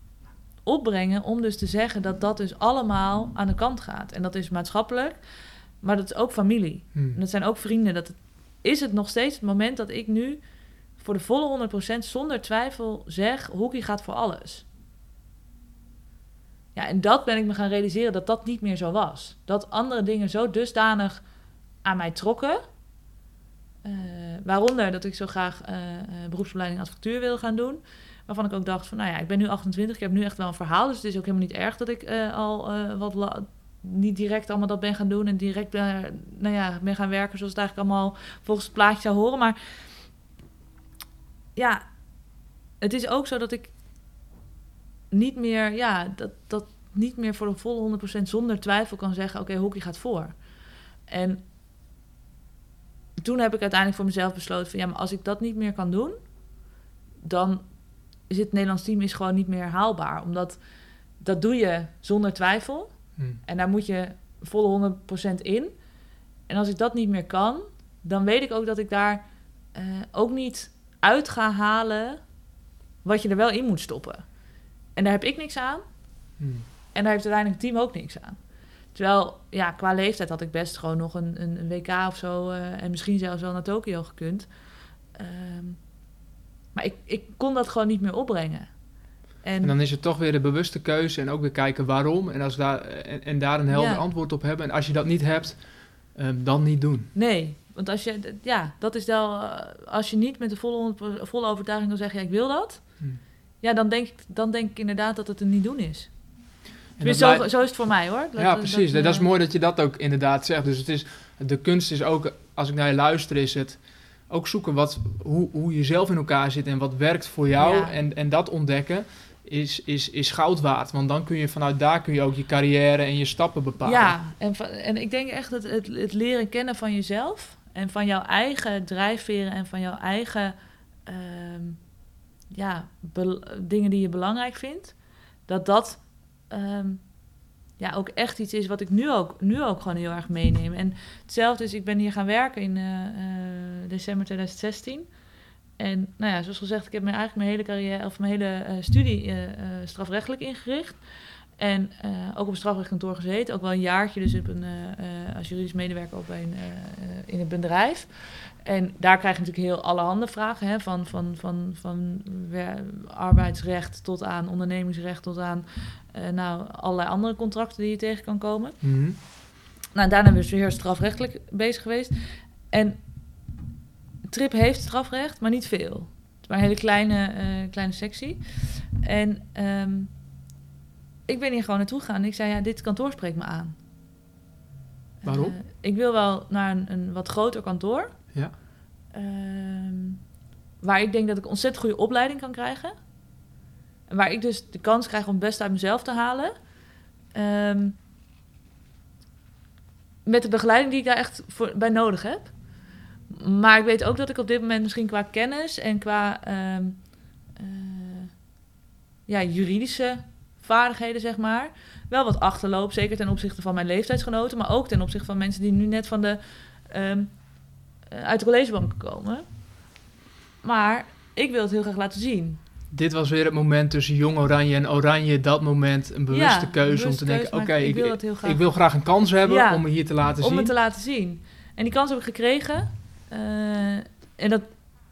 opbrengen om dus te zeggen dat dat dus allemaal aan de kant gaat? En dat is maatschappelijk, maar dat is ook familie. Hmm. En dat zijn ook vrienden. Dat het, is het nog steeds het moment dat ik nu voor de volle 100% zonder twijfel zeg: hockey gaat voor alles. Ja, en dat ben ik me gaan realiseren dat dat niet meer zo was. Dat andere dingen zo dusdanig aan mij trokken. Eh, waaronder dat ik zo graag eh, beroepsopleiding advocatuur wil gaan doen. Waarvan ik ook dacht van, nou ja, ik ben nu 28, ik heb nu echt wel een verhaal. Dus het is ook helemaal niet erg dat ik al wat niet direct allemaal dat ben gaan doen en direct nou ja, ben gaan werken zoals het eigenlijk allemaal volgens het plaatje zou horen. Maar ja, het is ook zo dat ik niet meer, ja, dat, dat niet meer voor de volle 100% zonder twijfel kan zeggen: oké, hockey gaat voor. En toen heb ik uiteindelijk voor mezelf besloten: van ja, maar als ik dat niet meer kan doen, dan is het Nederlands team is gewoon niet meer haalbaar. Omdat dat doe je zonder twijfel. Hmm. En daar moet je volle 100% in. En als ik dat niet meer kan, dan weet ik ook dat ik daar eh, ook niet uit ga halen wat je er wel in moet stoppen. En daar heb ik niks aan. Hmm. En daar heeft uiteindelijk het team ook niks aan. Terwijl, ja, qua leeftijd had ik best gewoon nog een, een, een WK of zo. eh, en misschien zelfs wel naar Tokio gekund. Ehm, maar ik, ik kon dat gewoon niet meer opbrengen. En, En dan is het toch weer de bewuste keuze en ook weer kijken waarom. En, als daar, en, en daar een helder Ja. antwoord op hebben. En als je dat niet hebt, ehm, dan niet doen. Nee, want als je, ja, dat is wel, eh, als je niet met de volle, volle overtuiging kan zeggen, ja, ik wil dat, Hmm. ja, dan denk, ik, dan denk ik inderdaad dat het een niet doen is. Tenminste, zo, zo is het voor mij hoor. Dat- ja, precies. Dat, is mooi dat je dat ook inderdaad zegt. Dus het is, de kunst is ook, als ik naar je luister, is het ook zoeken wat, hoe, hoe je zelf in elkaar zit en wat werkt voor jou. Ja. En, en dat ontdekken is, is, is goud waard. Want dan kun je vanuit daar kun je ook je carrière en je stappen bepalen. Ja, en, en ik denk echt dat het, het leren kennen van jezelf en van jouw eigen drijfveren en van jouw eigen ehm, ja, dingen die je belangrijk vindt, dat dat ehm, ja, ook echt iets is wat ik nu ook, nu ook gewoon heel erg meeneem. En hetzelfde is, ik ben hier gaan werken in eh, eh, december 2016. En nou ja, zoals gezegd, ik heb mijn, eigenlijk mijn hele carrière of mijn hele eh, studie strafrechtelijk ingericht. En ook op strafrechtkantoor gezeten. Ook wel een jaartje dus op een, als juridisch medewerker op een, in een bedrijf. En daar krijg je natuurlijk heel allerhande vragen. Hè, van van, van, van arbeidsrecht tot aan ondernemingsrecht... tot aan eh, nou, allerlei andere contracten die je tegen kan komen. Mhm. Nou, daarna ben ik dus weer strafrechtelijk bezig geweest. En Trip heeft strafrecht, maar niet veel. Het is maar een hele kleine, eh, kleine sectie. En ehm, ik ben hier gewoon naartoe gegaan. En ik zei, ja, dit kantoor spreekt me aan. Waarom? Eh, ik wil wel naar een, een wat groter kantoor. Ja. Ehm, waar ik denk dat ik ontzettend goede opleiding kan krijgen. En waar ik dus de kans krijg om het best uit mezelf te halen. Ehm, met de begeleiding die ik daar echt voor, bij nodig heb. Maar ik weet ook dat ik op dit moment misschien qua kennis en qua ehm, eh, ja, juridische vaardigheden, zeg maar, wel wat achterloop. Zeker ten opzichte van mijn leeftijdsgenoten, maar ook ten opzichte van mensen die nu net van de, uit de collegebanken komen. Maar ik wil het heel graag laten zien. Dit was weer het moment tussen jong oranje en oranje. Dat moment, een bewuste Ja, keuze om te denken... oké, ik ik, wil ik, wil graag een kans hebben Ja. om me hier te laten om zien. het te laten zien. En die kans heb ik gekregen. Eh, en dat,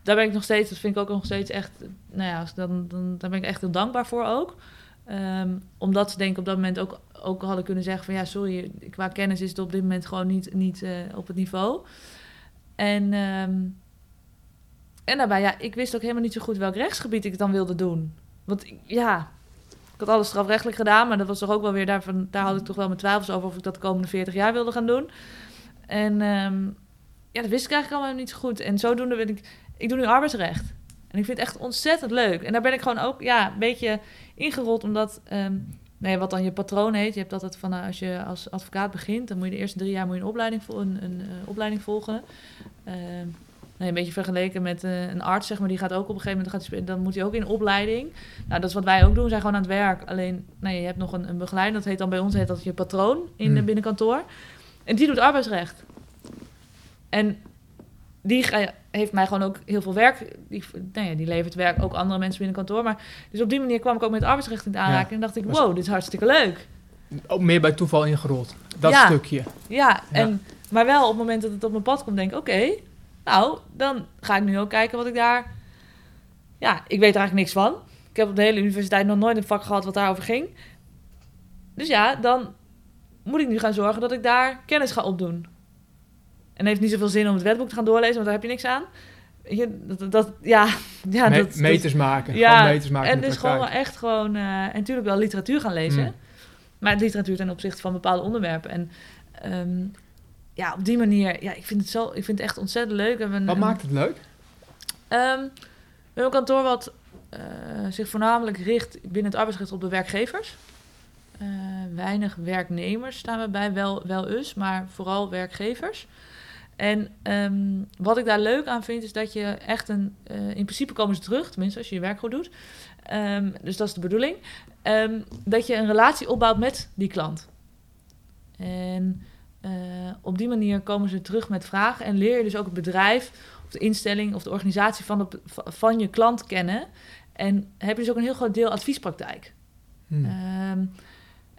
daar ben ik nog steeds, dat vind ik ook nog steeds echt, nou ja, dan, dan, daar ben ik echt heel dankbaar voor ook. Ehm, omdat ze denk ik op dat moment ook, ook hadden kunnen zeggen van ja, sorry, qua kennis is het op dit moment gewoon niet, niet eh, op het niveau. En, ehm, en daarbij, ja, ik wist ook helemaal niet zo goed welk rechtsgebied ik dan wilde doen. want ja, ik had alles strafrechtelijk gedaan, maar dat was toch ook wel weer daarvan, daar had ik toch wel mijn twijfels over of ik dat de komende 40 jaar wilde gaan doen. En ehm, ja, dat wist ik eigenlijk allemaal niet zo goed. En zodoende ben ik, ik doe nu arbeidsrecht. En ik vind het echt ontzettend leuk. En daar ben ik gewoon ook ja, een beetje ingerold, omdat, ehm, nee, wat dan je patroon heet. Je hebt altijd van, eh, als je als advocaat begint, dan moet je de eerste drie jaar moet je een opleiding, een, een, eh, opleiding volgen. Ehm, nee, een beetje vergeleken met eh, een arts, zeg maar, die gaat ook op een gegeven moment, gaat, dan moet hij ook in opleiding. Nou, dat is wat wij ook doen, zijn gewoon aan het werk. Alleen, nee, je hebt nog een, een begeleider, dat heet dan bij ons heet dat je patroon in Hmm. de binnenkantoor. En die doet arbeidsrecht. En die ga- heeft mij gewoon ook heel veel werk. Die, nou ja, die levert werk ook andere mensen binnen kantoor. Maar, dus op die manier kwam ik ook met arbeidsrecht in aanraking. En dacht ik, wow, dit is hartstikke leuk. Ook meer bij toeval ingerold. Dat Ja. stukje. Ja, En, maar wel op het moment dat het op mijn pad komt, denk ik, oké, nou, dan ga ik nu ook kijken wat ik daar... Ja, ik weet er eigenlijk niks van. Ik heb op de hele universiteit nog nooit een vak gehad wat daarover ging. Dus ja, dan moet ik nu gaan zorgen dat ik daar kennis ga opdoen. En heeft niet zoveel zin om het wetboek te gaan doorlezen, want daar heb je niks aan. Je, dat, dat, ja, ja, Me- dat, dat- meters maken. ja, meters maken en dus gewoon wel echt gewoon... eh, en natuurlijk wel literatuur gaan lezen. Mm. Maar literatuur ten opzichte van bepaalde onderwerpen. En ehm, ja, op die manier... Ja, ik vind het, zo, ik vind het echt ontzettend leuk. We Wat maakt het leuk? Ehm, we hebben een kantoor wat eh, zich voornamelijk richt binnen het arbeidsrecht op de werkgevers. Eh, weinig werknemers staan we bij, wel, wel us, maar vooral werkgevers. En ehm, wat ik daar leuk aan vind, is dat je echt een... eh, in principe komen ze terug, tenminste als je je werk goed doet. Ehm, dus dat is de bedoeling. Ehm, dat je een relatie opbouwt met die klant. En eh, op die manier komen ze terug met vragen en leer je dus ook het bedrijf of de instelling of de organisatie van, de, van je klant kennen. En heb je dus ook een heel groot deel adviespraktijk. Hm.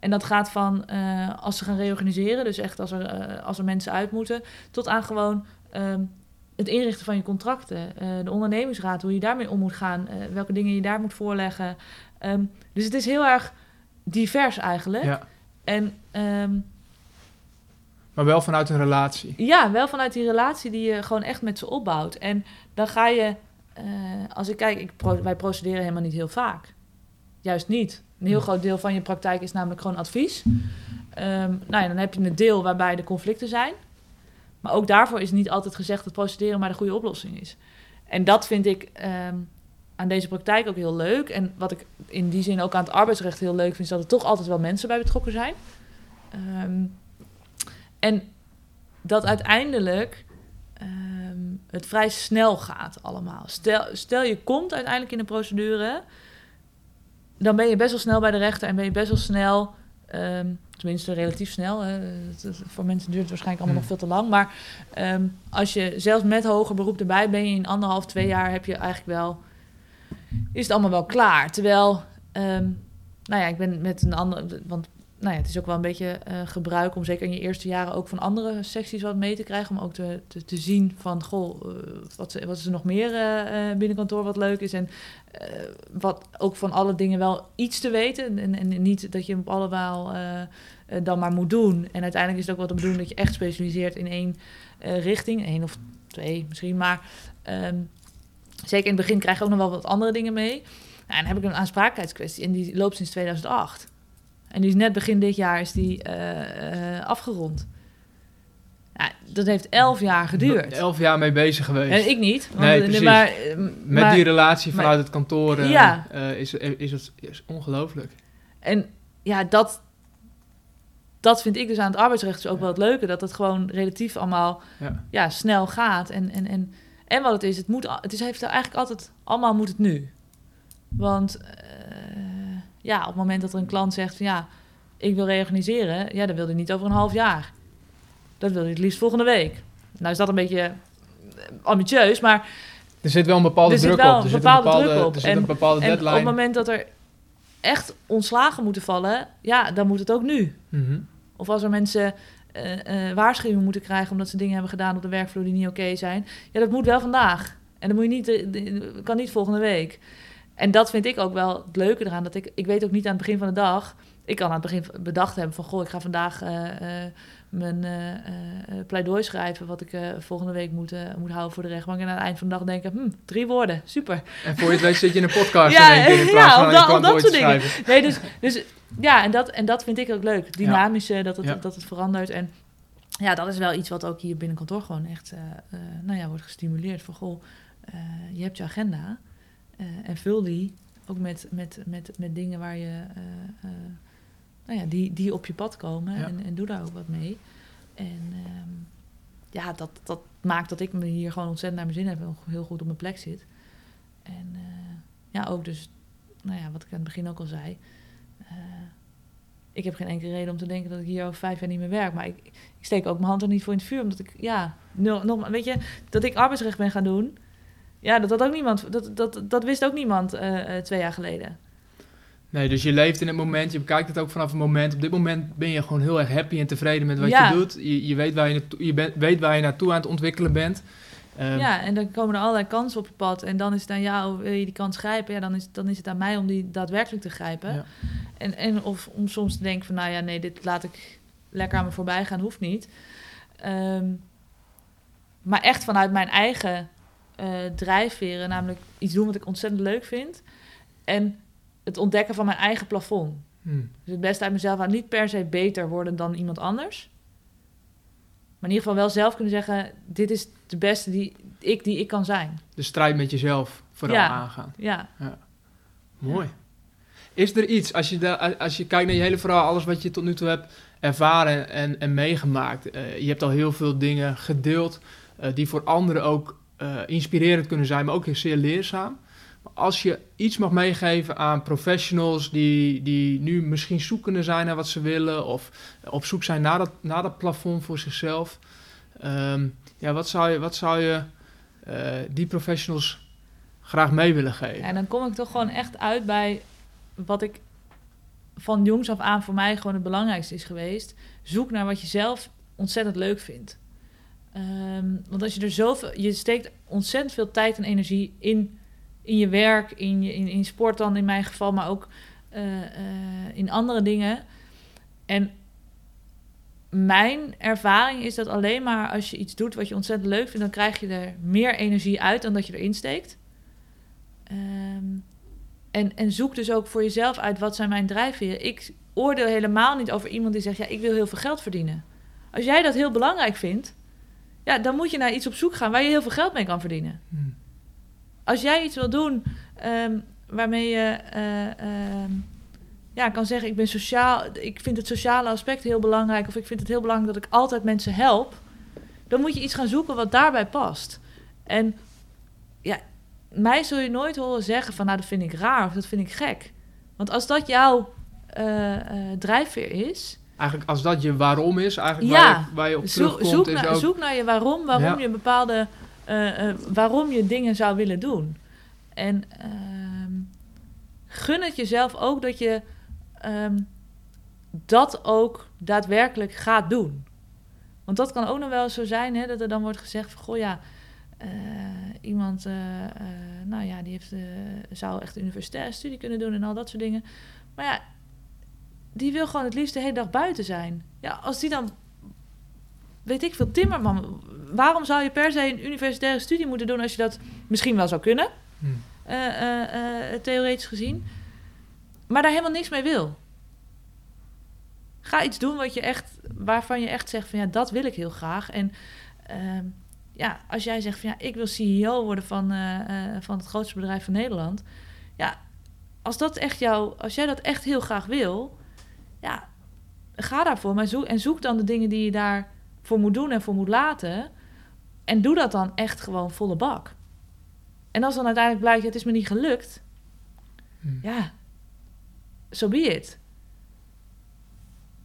En dat gaat van eh, als ze gaan reorganiseren, dus echt als er, eh, als er mensen uit moeten, tot aan gewoon ehm, het inrichten van je contracten, eh, de ondernemingsraad, hoe je daarmee om moet gaan, welke dingen je daar moet voorleggen. Ehm, dus het is heel erg divers eigenlijk. Ja. En ehm, Maar wel vanuit een relatie. ja, wel vanuit die relatie die je gewoon echt met ze opbouwt. En dan ga je, als ik kijk, ik pro- wij procederen helemaal niet heel vaak. Juist niet. Een heel groot deel van je praktijk is namelijk gewoon advies. Ehm, nou ja, dan heb je een deel waarbij de conflicten zijn. Maar ook daarvoor is niet altijd gezegd dat procederen maar de goede oplossing is. En dat vind ik ehm, aan deze praktijk ook heel leuk. En wat ik in die zin ook aan het arbeidsrecht heel leuk vind, is dat er toch altijd wel mensen bij betrokken zijn. Ehm, en dat uiteindelijk het vrij snel gaat allemaal. Stel, stel je komt uiteindelijk in een procedure, dan ben je best wel snel bij de rechter en ben je best wel snel, ehm, tenminste relatief snel. Hè, het- voor mensen duurt het waarschijnlijk allemaal Hmm. nog veel te lang. Maar ehm, als je zelfs met hoger beroep erbij ben je in anderhalf, twee jaar heb je eigenlijk wel, is het allemaal wel klaar. Terwijl, ehm, nou ja, ik ben met een andere, want nou ja, het is ook wel een beetje eh, gebruik om zeker in je eerste jaren ook van andere secties wat mee te krijgen. Om ook te, te, te zien van, goh, eh, wat, wat is er nog meer eh, binnen kantoor wat leuk is. En wat ook van alle dingen wel iets te weten. En, en niet dat je op allemaal dan maar moet doen. En uiteindelijk is het ook wel de bedoeling dat je echt specialiseert in één richting. één of twee misschien. Maar ehm, zeker in het begin krijg je ook nog wel wat andere dingen mee. Nou, en dan heb ik een aansprakelijkheidskwestie. En die loopt sinds 2008. En die is net begin dit jaar is die eh, eh, afgerond. Ja, dat heeft elf jaar geduurd. Elf jaar mee bezig geweest. En ik niet. Want, Nee, eh, precies. Maar, eh, Met die relatie maar- vanuit het kantoor eh, Ja. eh, is, is het is ongelooflijk. En ja, dat, dat vind ik dus aan het arbeidsrecht dus ook wel het leuke. Dat het gewoon relatief allemaal Ja. ja, snel gaat. En, en, en, en wat het is, het, moet, het is, heeft eigenlijk altijd, allemaal moet het nu. Want eh, ja, op het moment dat er een klant zegt van ja, ik wil reorganiseren. Ja, dan wil hij niet over een half jaar. Dat wil hij het liefst volgende week. Nou is dat een beetje eh, ambitieus, maar Er zit wel een bepaalde druk op. Er zit een bepaalde, druk op. Er zit En- een bepaalde en deadline. op het moment dat er echt ontslagen moeten vallen, ja, dan moet het ook nu. Mhm. Of als er mensen eh waarschuwingen moeten krijgen omdat ze dingen hebben gedaan op de werkvloer die niet oké zijn. Ja, dat moet wel vandaag. En dat moet je niet, kan niet volgende week. En dat vind ik ook wel het leuke eraan. Dat ik, ik weet ook niet aan het begin van de dag. Ik kan aan het begin bedacht hebben van... goh, ik ga vandaag eh, eh, mijn eh, pleidooi schrijven... wat ik volgende week moet, moet houden voor de rechtbank. En aan het eind van de dag denken... Hm, drie woorden, super. En voor je het weet zit je in een podcast Ja, in keer ja, van dat- soort dingen. Nee, dus, dus ja, en dat, en dat vind ik ook leuk. Dynamische, dat, het, Ja. dat het verandert. En ja, dat is wel iets wat ook hier binnen kantoor gewoon echt... nou ja, wordt gestimuleerd van... goh, je hebt je agenda... eh, en vul die ook met, met, met, met dingen waar je... eh, eh, nou ja, die, die op je pad komen. Ja. En, en doe daar ook wat mee. En ehm, ja, dat, dat maakt dat ik me hier gewoon ontzettend naar mijn zin heb... en heel goed op mijn plek zit. En ja, ook dus... Nou ja, wat ik aan het begin ook al zei... ik heb geen enkele reden om te denken dat ik hier over vijf jaar niet meer werk. Maar ik, ik steek ook mijn hand er niet voor in het vuur. Omdat ik, ja, nul, nog, weet je, dat ik arbeidsrecht ben gaan doen. Ja, dat, dat ook niemand, dat, dat, dat wist ook niemand eh, eh, twee jaar geleden. Nee, dus je leeft in het moment, je bekijkt het ook vanaf het moment. Op dit moment ben je gewoon heel erg happy en tevreden met wat Ja. je doet. Je, je, weet waar je, naartoe, je bent- weet waar je naartoe aan het ontwikkelen bent. Ehm, ja, en dan komen er allerlei kansen op je pad. En dan is het aan jou, wil je die kans grijpen? Ja, dan is, dan is het aan mij om die daadwerkelijk te grijpen. Ja. En, en of om soms te denken van, nou ja, nee, dit laat ik lekker aan me voorbij gaan, hoeft niet. Ehm, maar echt vanuit mijn eigen eh, drijfveren, namelijk iets doen wat ik ontzettend leuk vind. En het ontdekken van mijn eigen plafond. hm. Dus het beste uit mezelf aan niet per se beter worden dan iemand anders. Maar in ieder geval wel zelf kunnen zeggen: dit is de beste die ik, die ik kan zijn. De strijd met jezelf vooral Ja. aangaan. Ja, Mooi. Is er iets, als je, da- als je kijkt naar je hele verhaal, alles wat je tot nu toe hebt ervaren en, en meegemaakt. eh, je hebt al heel veel dingen gedeeld eh, die voor anderen ook eh, inspirerend kunnen zijn, maar ook zeer leerzaam. Maar als je iets mag meegeven aan professionals die, die nu misschien zoekende zijn naar wat ze willen of op zoek zijn naar dat, naar dat plafond voor zichzelf. ehm, ja, wat zou je, wat zou je eh, die professionals graag mee willen geven? en dan kom ik toch gewoon echt uit bij wat ik van jongs af aan voor mij gewoon het belangrijkste is geweest. Zoek naar wat je zelf ontzettend leuk vindt. Ehm, want als je er zoveel, je steekt ontzettend veel tijd en energie in, in je werk, in, je, in, in sport dan in mijn geval, maar ook eh, eh, in andere dingen. En mijn ervaring is dat alleen maar als je iets doet wat je ontzettend leuk vindt, dan krijg je er meer energie uit dan dat je erin steekt. Ehm, en, en zoek dus ook voor jezelf uit wat zijn mijn drijfveren. Ik oordeel helemaal niet over iemand die zegt: ja, ik wil heel veel geld verdienen. Als jij dat heel belangrijk vindt, ja, dan moet je naar iets op zoek gaan waar je heel veel geld mee kan verdienen. Hm. Als jij iets wil doen ehm, waarmee je eh, ehm, ja, kan zeggen: ik ben sociaal, ik vind het sociale aspect heel belangrijk, of ik vind het heel belangrijk dat ik altijd mensen help, dan moet je iets gaan zoeken wat daarbij past. En ja, mij zul je nooit horen zeggen van, nou, dat vind ik raar of dat vind ik gek. Want als dat jouw eh, eh, drijfveer is, Eigenlijk als dat je waarom is, eigenlijk Ja. waar, je, waar je op zoek, terugkomt, zoek, naar, ook... zoek naar je waarom, waarom Ja. je bepaalde, eh, eh, waarom je dingen zou willen doen. En ehm, gun het jezelf ook dat je ehm, dat ook daadwerkelijk gaat doen. Want dat kan ook nog wel zo zijn, hè, dat er dan wordt gezegd van, goh ja, eh, iemand, nou ja, die heeft, zou echt universitaire studie kunnen doen en al dat soort dingen. Maar ja, die wil gewoon het liefst de hele dag buiten zijn. Ja, als die dan, weet ik veel, timmerman, waarom zou je per se een universitaire studie moeten doen als je dat misschien wel zou kunnen, Hm. eh, eh, eh, theoretisch gezien, maar daar helemaal niks mee wil? Ga iets doen wat je echt, waarvan je echt zegt van ja, dat wil ik heel graag. En ehm, ja, als jij zegt van ja, ik wil CEO worden van, van het grootste bedrijf van Nederland. Ja, als dat echt jou, als jij dat echt heel graag wil, ja, ga daarvoor. Maar zoek, en zoek dan de dingen die je daarvoor moet doen en voor moet laten. En doe dat dan echt gewoon volle bak. En als dan uiteindelijk blijkt, het is me niet gelukt. Hm. Ja, so be it.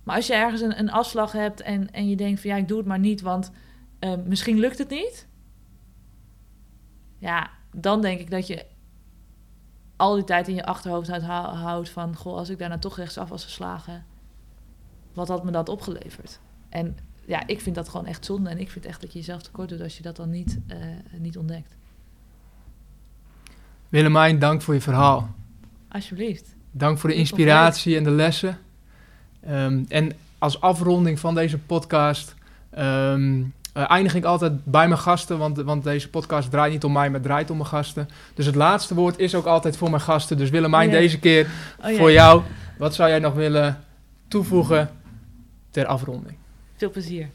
Maar als je ergens een, een afslag hebt en, en je denkt van ja, ik doe het maar niet, want eh, misschien lukt het niet. Ja, dan denk ik dat je al die tijd in je achterhoofd houdt- van, goh, als ik daarna toch rechtsaf was geslagen, wat had me dat opgeleverd? En ja, ik vind dat gewoon echt zonde en ik vind echt dat je jezelf tekort doet als je dat dan niet, eh, niet ontdekt. Willemijn, dank voor je verhaal. Alsjeblieft. Dank voor de inspiratie en de lessen. Ehm, en als afronding van deze podcast ehm, eh, eindig ik altijd bij mijn gasten, want, want deze podcast draait niet om mij, maar draait om mijn gasten. Dus het laatste woord is ook altijd voor mijn gasten. Dus Willemijn, Oh ja. deze keer Oh, ja. voor jou. Wat zou jij nog willen toevoegen ter afronding? Veel plezier.